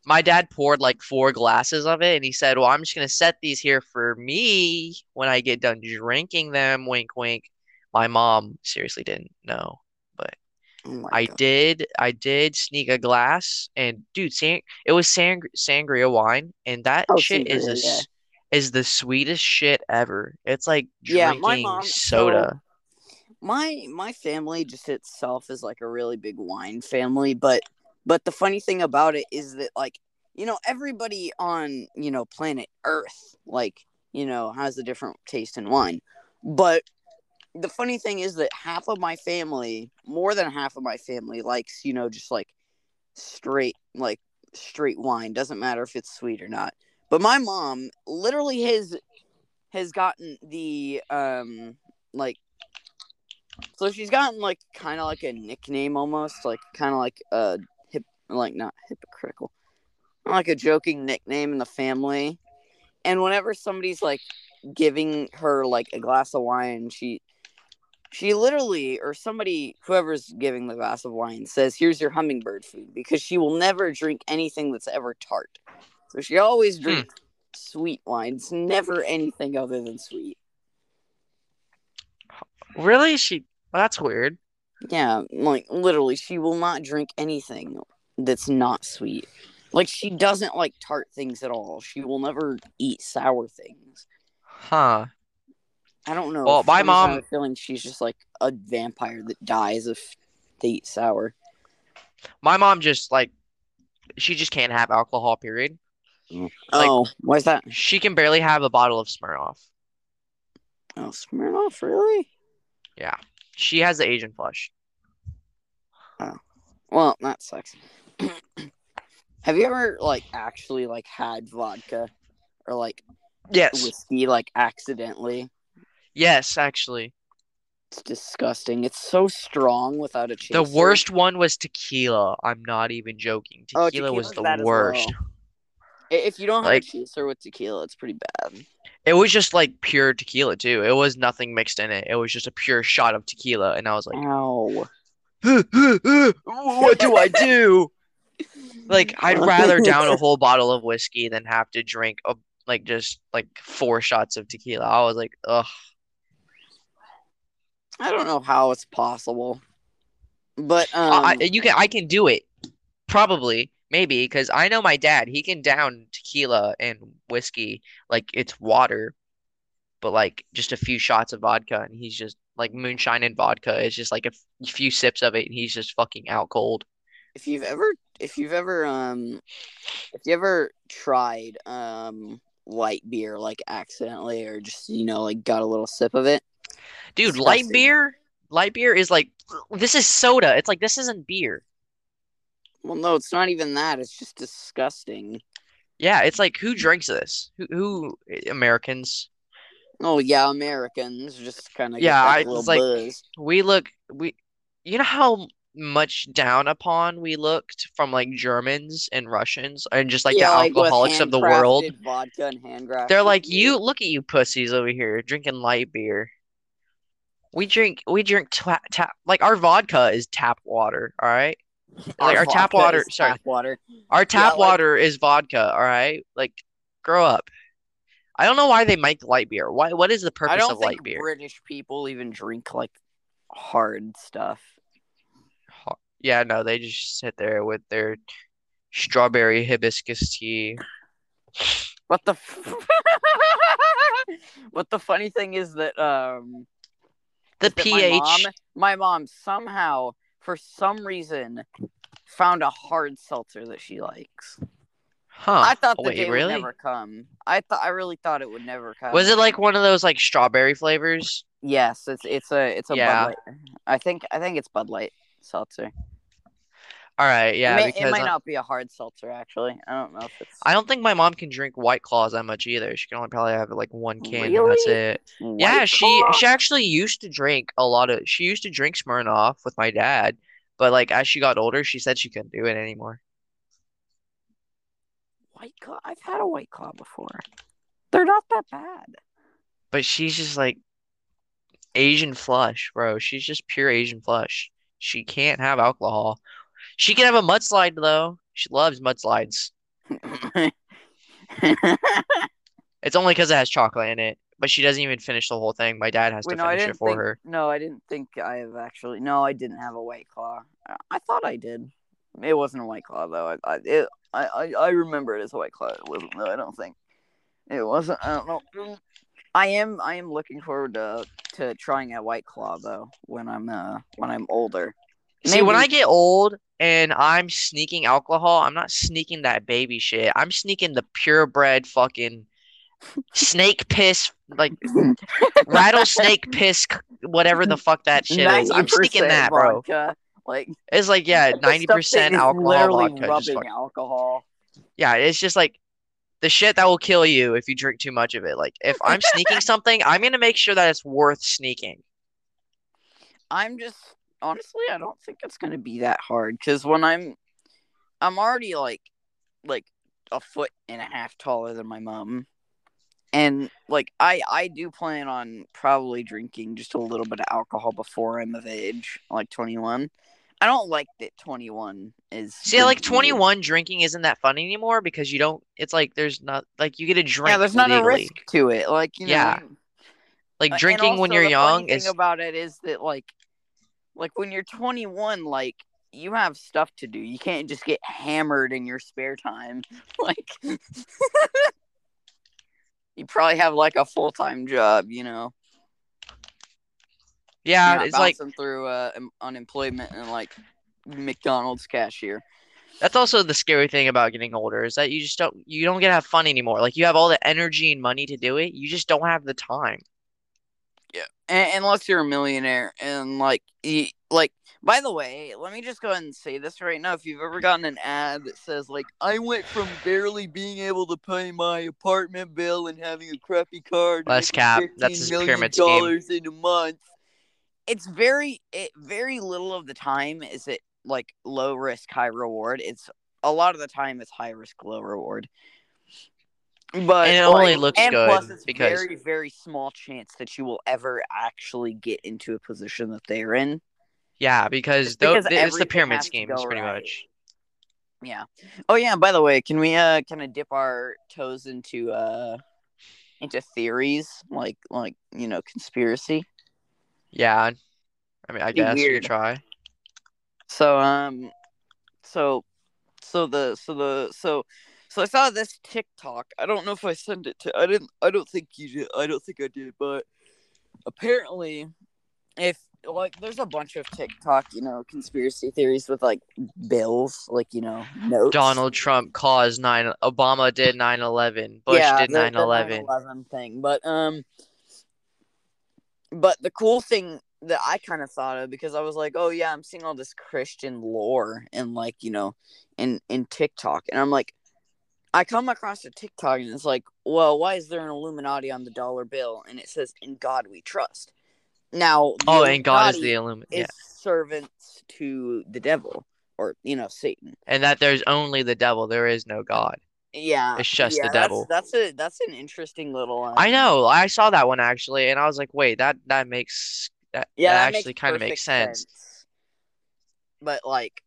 my dad poured like four glasses of it and he said, "Well, I'm just going to set these here for me when I get done drinking them." Wink wink. My mom seriously didn't know. Oh I God. did I did sneak a glass and dude, sang it was sang sangria wine and that Oh, shit is the yeah. is the sweetest shit ever. It's like Yeah, drinking my mom- soda. my my family just itself is like a really big wine family but but the funny thing about it is that like you know everybody on you know planet earth like you know has a different taste in wine but the funny thing is that half of my family more than half of my family likes you know just like straight like straight wine doesn't matter if it's sweet or not but my mom literally has has gotten the um like so she's gotten like kind of like a nickname almost, like kind of like a hip, like not hypocritical, like a joking nickname in the family. And whenever somebody's like giving her like a glass of wine, she she literally or somebody whoever's giving the glass of wine says, "Here's your hummingbird food," because she will never drink anything that's ever tart. So she always hmm. drinks sweet wines. Never anything other than sweet. Really? She well, that's weird. Yeah, like literally, she will not drink anything that's not sweet. Like she doesn't like tart things at all. She will never eat sour things. Huh. I don't know. Well, my some I have mom- a feeling she's just like a vampire that dies if they eat sour. My mom just like she just can't have alcohol, period. Mm. Like- oh, why's that? She can barely have a bottle of Smirnoff. Oh, Smirnoff, really? Yeah. She has the Asian flush. Oh, Well, that sucks. have you ever like actually like had vodka or like Yes. whiskey like accidentally? Yes, actually. It's disgusting. It's so strong without a chaser. The worst one was tequila. I'm not even joking. Oh, Tequila was the worst. well. If you don't have Like- a chaser with tequila, it's pretty bad. It was just like pure tequila too. It was nothing mixed in it. It was just a pure shot of tequila, and I was like, Ow. "What do I do?" Like, I'd rather down a whole bottle of whiskey than have to drink a, like just like four shots of tequila. I was like, ugh. I don't know how it's possible, but um, I, you can I can do it, probably maybe because I know my dad. He can down tequila and whiskey like it's water, but like just a few shots of vodka, and he's just like moonshine and vodka. It's just like a f- few sips of it, and he's just fucking out cold. if you've ever if you've ever um if you ever tried um light beer like accidentally or just you know like got a little sip of it Dude, light beer, light beer is like this is soda. It's like this isn't beer. well no it's not even that it's just disgusting Yeah, it's like who drinks this? Who who Americans? oh yeah americans just kind of Yeah, I- it's like- buzz. We look we you know how much down upon we looked from like Germans and Russians and just like Yeah, the like, alcoholics of the world. vodka and handcrafted They're like, you look at you pussies over here drinking light beer. We drink we drink tap tap like our vodka is tap water, all right? like, our tap water- sorry. tap water Our tap like- water is vodka, all right? Like grow up. I don't know why they make light beer. Why what is the i purpose don't of think light beer? british people even drink like hard stuff Yeah, no, they just sit there with their strawberry hibiscus tea. What the? F- what the funny thing is that um The pH. My mom, my mom somehow, for some reason, found a hard seltzer that she likes. Huh. I thought the Wait, day really? would never come. I thought I really thought it would never come. Was it like one of those like strawberry flavors? Yes, it's it's a it's a Yeah. Bud Light. I think I think it's Bud Light seltzer. All right, yeah, it, may, it might I- not be a hard seltzer actually. I don't know if it's. I don't think my mom can drink White Claws that much either. She can only probably have like one can and that's Really? it. Yeah, White she Claw? she actually used to drink a lot of she used to drink Smirnoff with my dad, but like as she got older, she said she couldn't do it anymore. White Claw. I've had a White Claw before. They're not that bad. But she's just like Asian flush, bro. She's just pure Asian flush. She can't have alcohol. She can have a mudslide though. She loves mudslides. It's only because it has chocolate in it, but she doesn't even finish the whole thing. My dad has Wait, to no, finish it for think. her. No, I didn't think I have actually. No, I didn't have a white claw. I- thought I did. It wasn't a white claw though. I I it, I, I I remember it as a white claw. It wasn't though. I don't think it wasn't. I don't know. I am I am looking forward to to trying a white claw though when I'm uh when I'm older. See, when I get old and I'm sneaking alcohol, I'm not sneaking that baby shit. I'm sneaking the purebred fucking snake piss, like rattlesnake piss, whatever the fuck that shit is. I'm sneaking that, bro. vodka, Like It's like, yeah, 90% alcohol vodka. Just rubbing fuck- alcohol. yeah, it's just like the shit that will kill you if you drink too much of it. Like, if I'm sneaking something, I'm gonna make sure that it's worth sneaking. I'm just honestly, I don't think it's gonna be that hard because when I'm, I'm already like, like a foot and a half taller than my mom, and like I, I do plan on probably drinking just a little bit of alcohol before I'm of age, like 21. I don't like that 21 is. See, like 21 drinking isn't that fun anymore because you don't. It's like there's not like you get a drink. Yeah, there's not a risk to it. Like you know. Yeah. Like drinking when you're young thing is about it is that like, like when you're 21, like you have stuff to do. You can't just get hammered in your spare time. Like, you probably have like a full time job. You know. yeah, it's like through uh, unemployment and like McDonald's cashier. that's also the scary thing about getting older is that you just don't you don't get to have fun anymore. Like you have all the energy and money to do it, you just don't have the time. A- unless you're a millionaire and like you, like by the way let me just go ahead and say this right now if you've ever gotten an ad that says like i went from barely being able to pay my apartment bill and having a crappy car to Less cap. That's his pyramid scheme. dollars in a month it's very it very little of the time is it like low risk high reward it's a lot of the time it's high risk low reward but And it only like- looks and good plus it's because- very very small chance that you will ever actually get into a position that they're in Yeah, because though because it's the pyramid has to scheme go is pretty right. much. yeah oh yeah by the way can we uh kind of dip our toes into uh into theories like like you know conspiracy Yeah. I mean, I Pretty guess you weird. could try. So um so so the so the so so I saw this TikTok. I don't know if I sent it to I didn't I don't think you did I don't think I did, but apparently if like there's a bunch of TikTok, you know, conspiracy theories with like bills, like, you know, notes. Donald Trump caused nine. Obama did 9/11. Bush yeah, did the- 9/11. 9/11 thing. But um but the cool thing that I kind of thought of because I was like, "Oh yeah, I'm seeing all this Christian lore and like, you know, in in TikTok." And I'm like I come across a TikTok and it's like, "Well, why is there an Illuminati on the dollar bill and it says in God we trust?" Now, the Oh, and God is the Illuminati Illumin. Yeah, is servants to the devil or, you know, Satan. and that there's only the devil. There is no God. Yeah. It's just the yeah, that's- devil. That's, a that's an interesting little uh, I know. I saw that one actually, and I was like, wait, that that makes that, Yeah, that that actually kind of makes sense. But like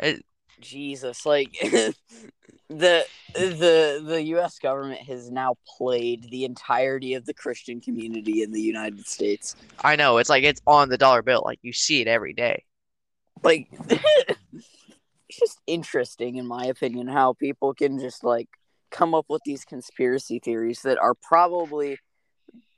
It- Jesus, like the the the US government has now played the entirety of the Christian community in the United States. I know. It's like it's on the dollar bill. Like you see it every day. Like it's just interesting in my opinion how people can just like come up with these conspiracy theories that are probably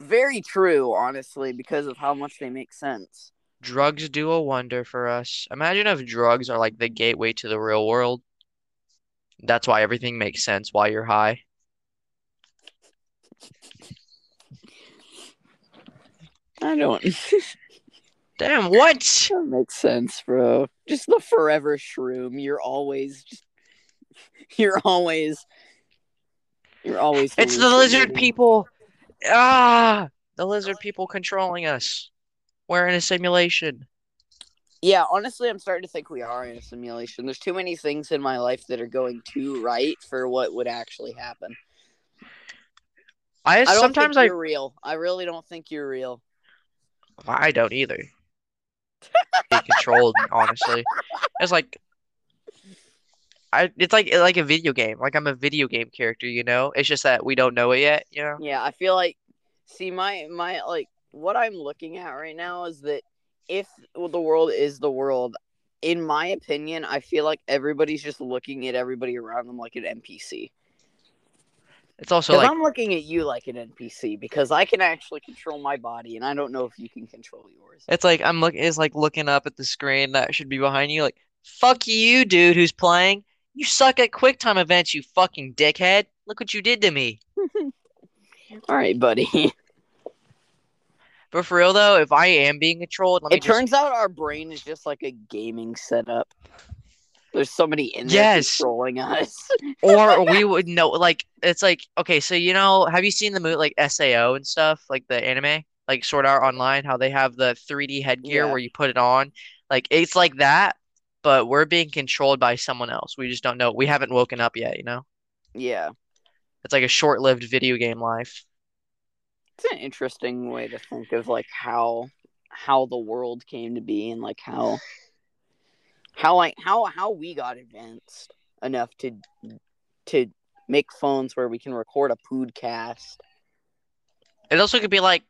very true honestly because of how much they make sense. Drugs do a wonder for us. Imagine if drugs are like the gateway to the real world. That's why everything makes sense while you're high. I don't Damn, what? That makes sense, bro. Just the forever shroom. You're always you're always you're always It's the lizard people. Ah, the lizard people controlling us. We're in a simulation. Yeah, honestly, I'm starting to think we are in a simulation. There's too many things in my life that are going too right for what would actually happen. I I sometimes think I you're real. I really don't think you're real. I don't either. Be controlled, honestly. It's like I it's like like a video game. Like I'm a video game character, you know? It's just that we don't know it yet, you know? Yeah, I feel like see my my like what I'm looking at right now is that if the world is the world, in my opinion, I feel like everybody's just looking at everybody around them like an NPC. It's also like I'm looking at you like an NPC because I can actually control my body, and I don't know if you can control yours. it's like I'm look it's like looking up at the screen that should be behind you, like, fuck you, dude, who's playing. You suck at QuickTime events, you fucking dickhead. Look what you did to me. All right, buddy. But for real though, if I am being controlled, let me it just turns out our brain is just like a gaming setup. There's somebody in there Yes. controlling us. or we would know like it's like okay so you know have you seen the movie like sao and stuff like the anime like sword art online how they have the 3d headgear Yeah. where you put it on like it's like that but we're being controlled by someone else we just don't know we haven't woken up yet you know yeah, it's like a short-lived video game life it's an interesting way to think of like how how the world came to be and like how how like how how we got advanced enough to to make phones where we can record a podcast. It also could be like,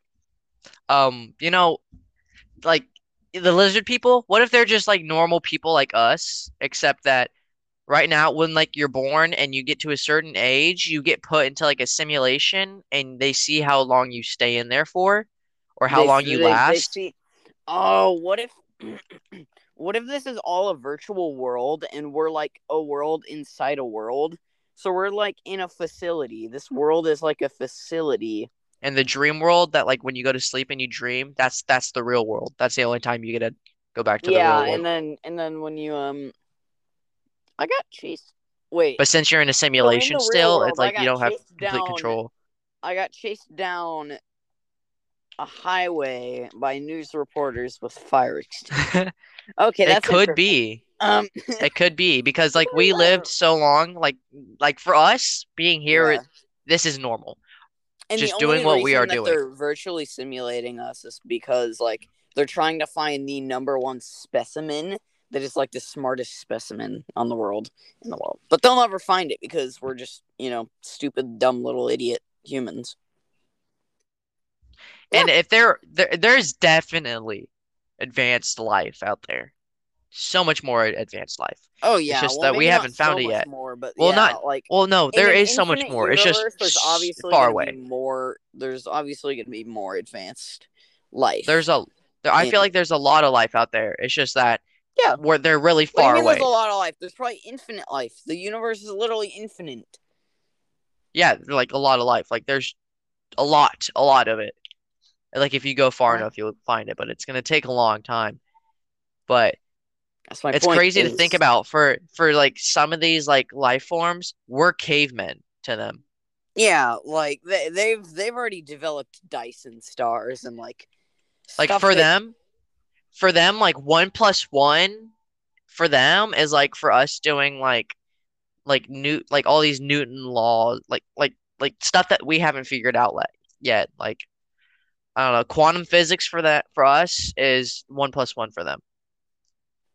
um, you know, like the lizard people. What if they're just like normal people like us, except that right now, when like you're born and you get to a certain age, you get put into like a simulation, and they see how long you stay in there for, or how They- long you they- they last. see- oh, what if what if this is all a virtual world and we're like a world inside a world? So we're like in a facility. This world is like a facility. And the dream world that like when you go to sleep and you dream, that's that's the real world. That's the only time you get to go back to the yeah, real world. and then and then when you um I got chased wait. But since you're in a so in simulation still, world, it's like you don't have complete down- control. I got chased down a highway by news reporters with fire extinguishers. Okay, that could be. Um, It could be because like we lived so long, like like for us being here, yeah. this is normal. And just doing what we are doing. They're virtually simulating us is because like they're trying to find the number one specimen that is like the smartest specimen on the world in the world. But they'll never find it because we're just, you know, stupid, dumb little idiot humans. And if there, there there's definitely advanced life out there. So much more advanced life. Oh yeah, just well, that we haven't found so it yet. More, but Well, yeah, not- like Well, no, there is so much more. It's just there's obviously far away. more. There's obviously going to be more advanced life. There's a there, I feel like there's a lot of life out there. It's just that Yeah. where they're really far mean away. There's a lot of life. There's probably infinite life. The universe is literally infinite. Yeah, like a lot of life. Like there's a lot, a lot of it. Like if you go far Right. enough, you'll find it, but it's gonna take a long time. But That's my it's crazy to think about for for like some of these like life forms, we're cavemen to them. Yeah, like they, they've they've already developed Dyson stars and like Like for that- them, for them, like one plus one for them is like for us doing like like Newt like all these Newton laws, like like like stuff that we haven't figured out yet. Like I don't know, quantum physics for that for us is one plus one for them.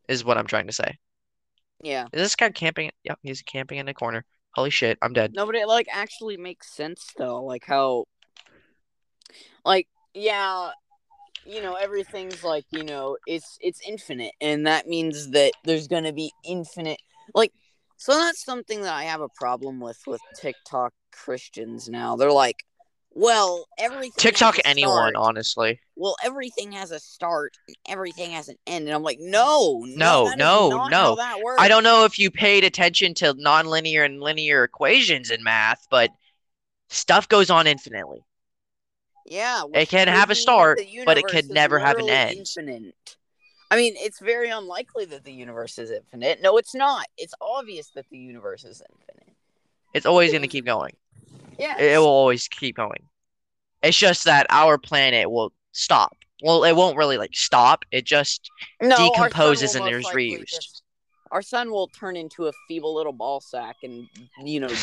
Is what I'm trying to say. Yeah, Is this guy camping? Yep, he's camping in the corner. Holy shit, I'm dead. no, but it like actually makes sense though. Like how, like yeah, you know everything's like you know it's it's infinite, and that means that there's gonna be infinite like. So that's something that I have a problem with with TikTok Christians now. They're like, well, everything TikTok anyone, honestly. well, everything has a start, and everything has an end, and I'm like, no, No, no, no. works. I don't know if you paid attention to nonlinear and linear equations in math, but stuff goes on infinitely. Yeah, It can have a start, but it could never have an end. Infinite. I mean, it's very unlikely that the universe is infinite. No, it's not. It's obvious that the universe is infinite. It's always going to keep going. Yeah. It, will always keep going. It's just that our planet will stop. Well, it won't really like stop. It just no, decomposes and is reused. just- our sun will turn into a feeble little ball sack and you know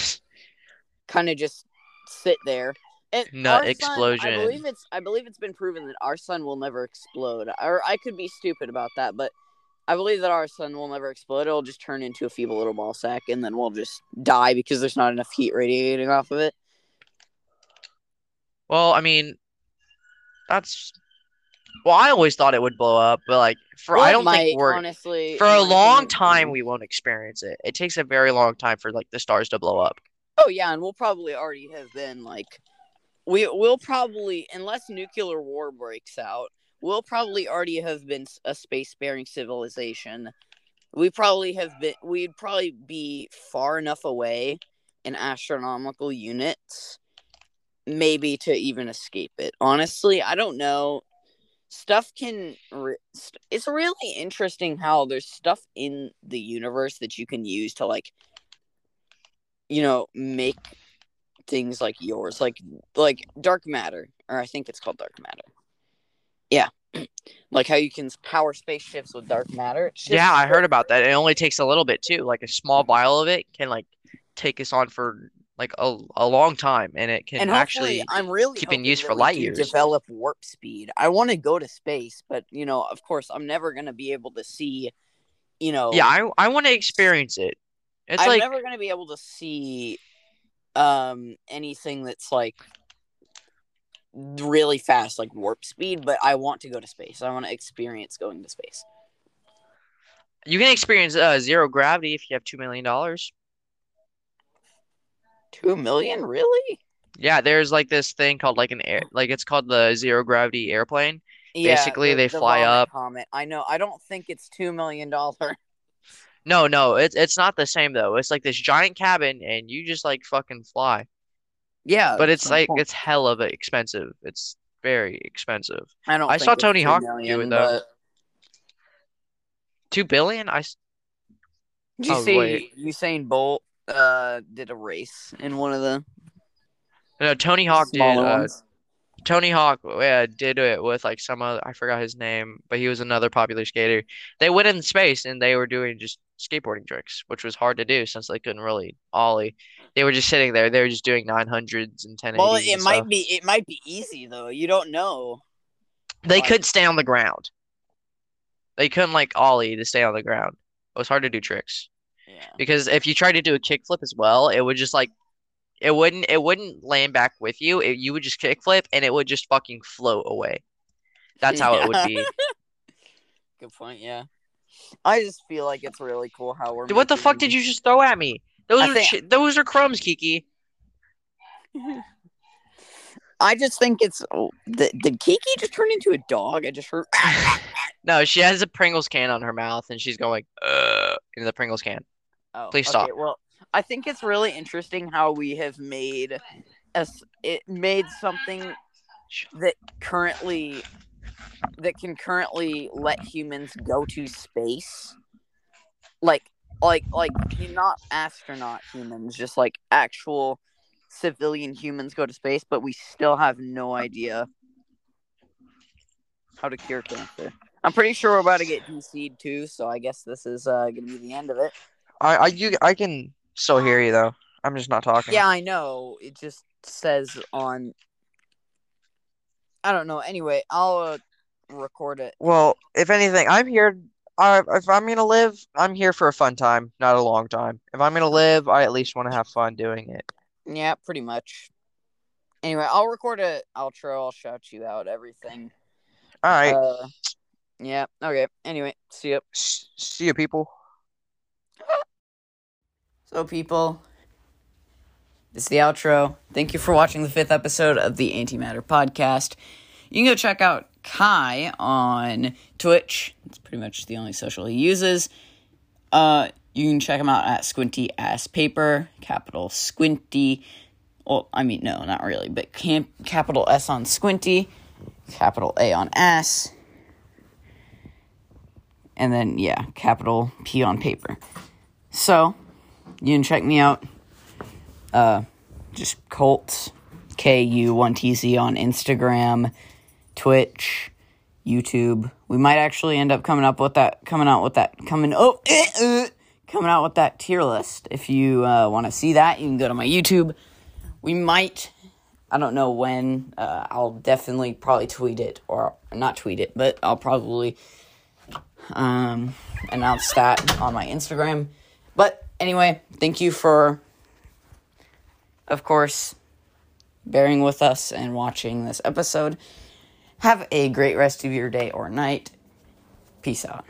kind of just sit there. And Nut explosion. I believe it's I believe it's been proven that our sun will never explode. Or I could be stupid about that, but I believe that our sun will never explode. It'll just turn into a feeble little ball sack, and then we'll just die because there's not enough heat radiating off of it. Well, I mean, that's. Well, I always thought it would blow up, but like for Well, I don't might, think we're honestly for a long time we won't experience it. It takes a very long time for like the stars to blow up. Oh yeah, and we'll probably already have been like we will probably unless nuclear war breaks out, we'll probably already have been a space-faring civilization. We probably have been we'd probably be far enough away in astronomical units maybe to even escape it. Honestly, I don't know. Stuff can re- st- it's really interesting how there's stuff in the universe that you can use to like you know make things like yours like like dark matter or i think it's called dark matter yeah like how you can power spaceships with dark matter Yeah, I heard about that. It only takes a little bit too. Like a small vial of it can like take us on for like a, a long time, and it can and actually. i'm really keep in use for light years. develop warp speed i want to go to space but you know of course i'm never going to be able to see you know, Yeah, I I want to experience it. It's I'm like never gonna be able to see um anything that's like really fast, like warp speed. But I want to go to space. I want to experience going to space. you can experience uh, zero gravity if you have two million dollars. Two million, really? Yeah, there's like this thing called like an air, like it's called the zero gravity airplane. yeah, Basically, they fly up. Comet. I know. I don't think it's two million dollar. No, no, it's it's not the same though. It's like this giant cabin, and you just like fucking fly. Yeah, But it's like it's hella bit expensive. It's very expensive. I don't. I saw Tony 2 Hawk do it, though. but- Two billion. I. Did you Oh, see wait. Usain Bolt uh did a race in one of the no. Tony Hawk did. Uh. Tony Hawk uh, did it with like some other. I forgot his name, but he was another popular skater. They went in space and they were doing just skateboarding tricks, which was hard to do since they couldn't really ollie. They were just sitting there. They were just doing nine hundreds and ten Well, it might be it might be easy though. You don't know. They like- could stay on the ground. They couldn't like ollie to stay on the ground. It was hard to do tricks Yeah. because if you tried to do a kickflip as well, it would just like it wouldn't it wouldn't land back with you. It, you would just kickflip and it would just fucking float away. That's how it would be. Good point. Yeah. I just feel like it's really cool how we're. What the fuck did you just throw at me? Those I are think- those are crumbs, Kiki. I just think it's. Oh, did, did Kiki just turn into a dog? I just heard. No, she has a Pringles can on her mouth and she's going uh in the Pringles can. Oh, Please okay, stop. Well, I think it's really interesting how we have made us. It made something that currently that can currently let humans go to space, like like like not astronaut humans, just like actual civilian humans go to space, but we still have no idea how to cure cancer. I'm pretty sure we're about to get DC'd too, so I guess this is uh, gonna be the end of it. I I you I can still hear you though. I'm just not talking. Yeah, I know. It just says on. I don't know. Anyway, I'll uh, record it. Well, if anything, I'm here. I, if I'm gonna live, I'm here for a fun time, not a long time. If I'm gonna live, I at least want to have fun doing it. Yeah, pretty much. Anyway, I'll record a outro. I'll shout you out everything. All right. Uh, yeah. Okay. Anyway, see you. See you, people. So, people, this is the outro. Thank you for watching the fifth episode of the Antimatter Podcast. You can go check out Kai on Twitch. It's pretty much the only social he uses. Uh, you can check him out at Squinty Ass Paper, capital Squinty. Well, I mean, no, not really, but camp, capital S on Squinty, capital A on Ass, and then, yeah, capital P on Paper. So, you can check me out. Uh, just Colt K U one T Z on Instagram, Twitch, YouTube. We might actually end up coming up with that, coming out with that, coming oh, eh, uh, coming out with that tier list. If you uh, want to see that, you can go to my YouTube. We might. I don't know when. Uh, I'll definitely probably tweet it or not tweet it, but I'll probably um, announce that on my Instagram. But anyway, thank you for, of course, bearing with us and watching this episode. Have a great rest of your day or night. Peace out.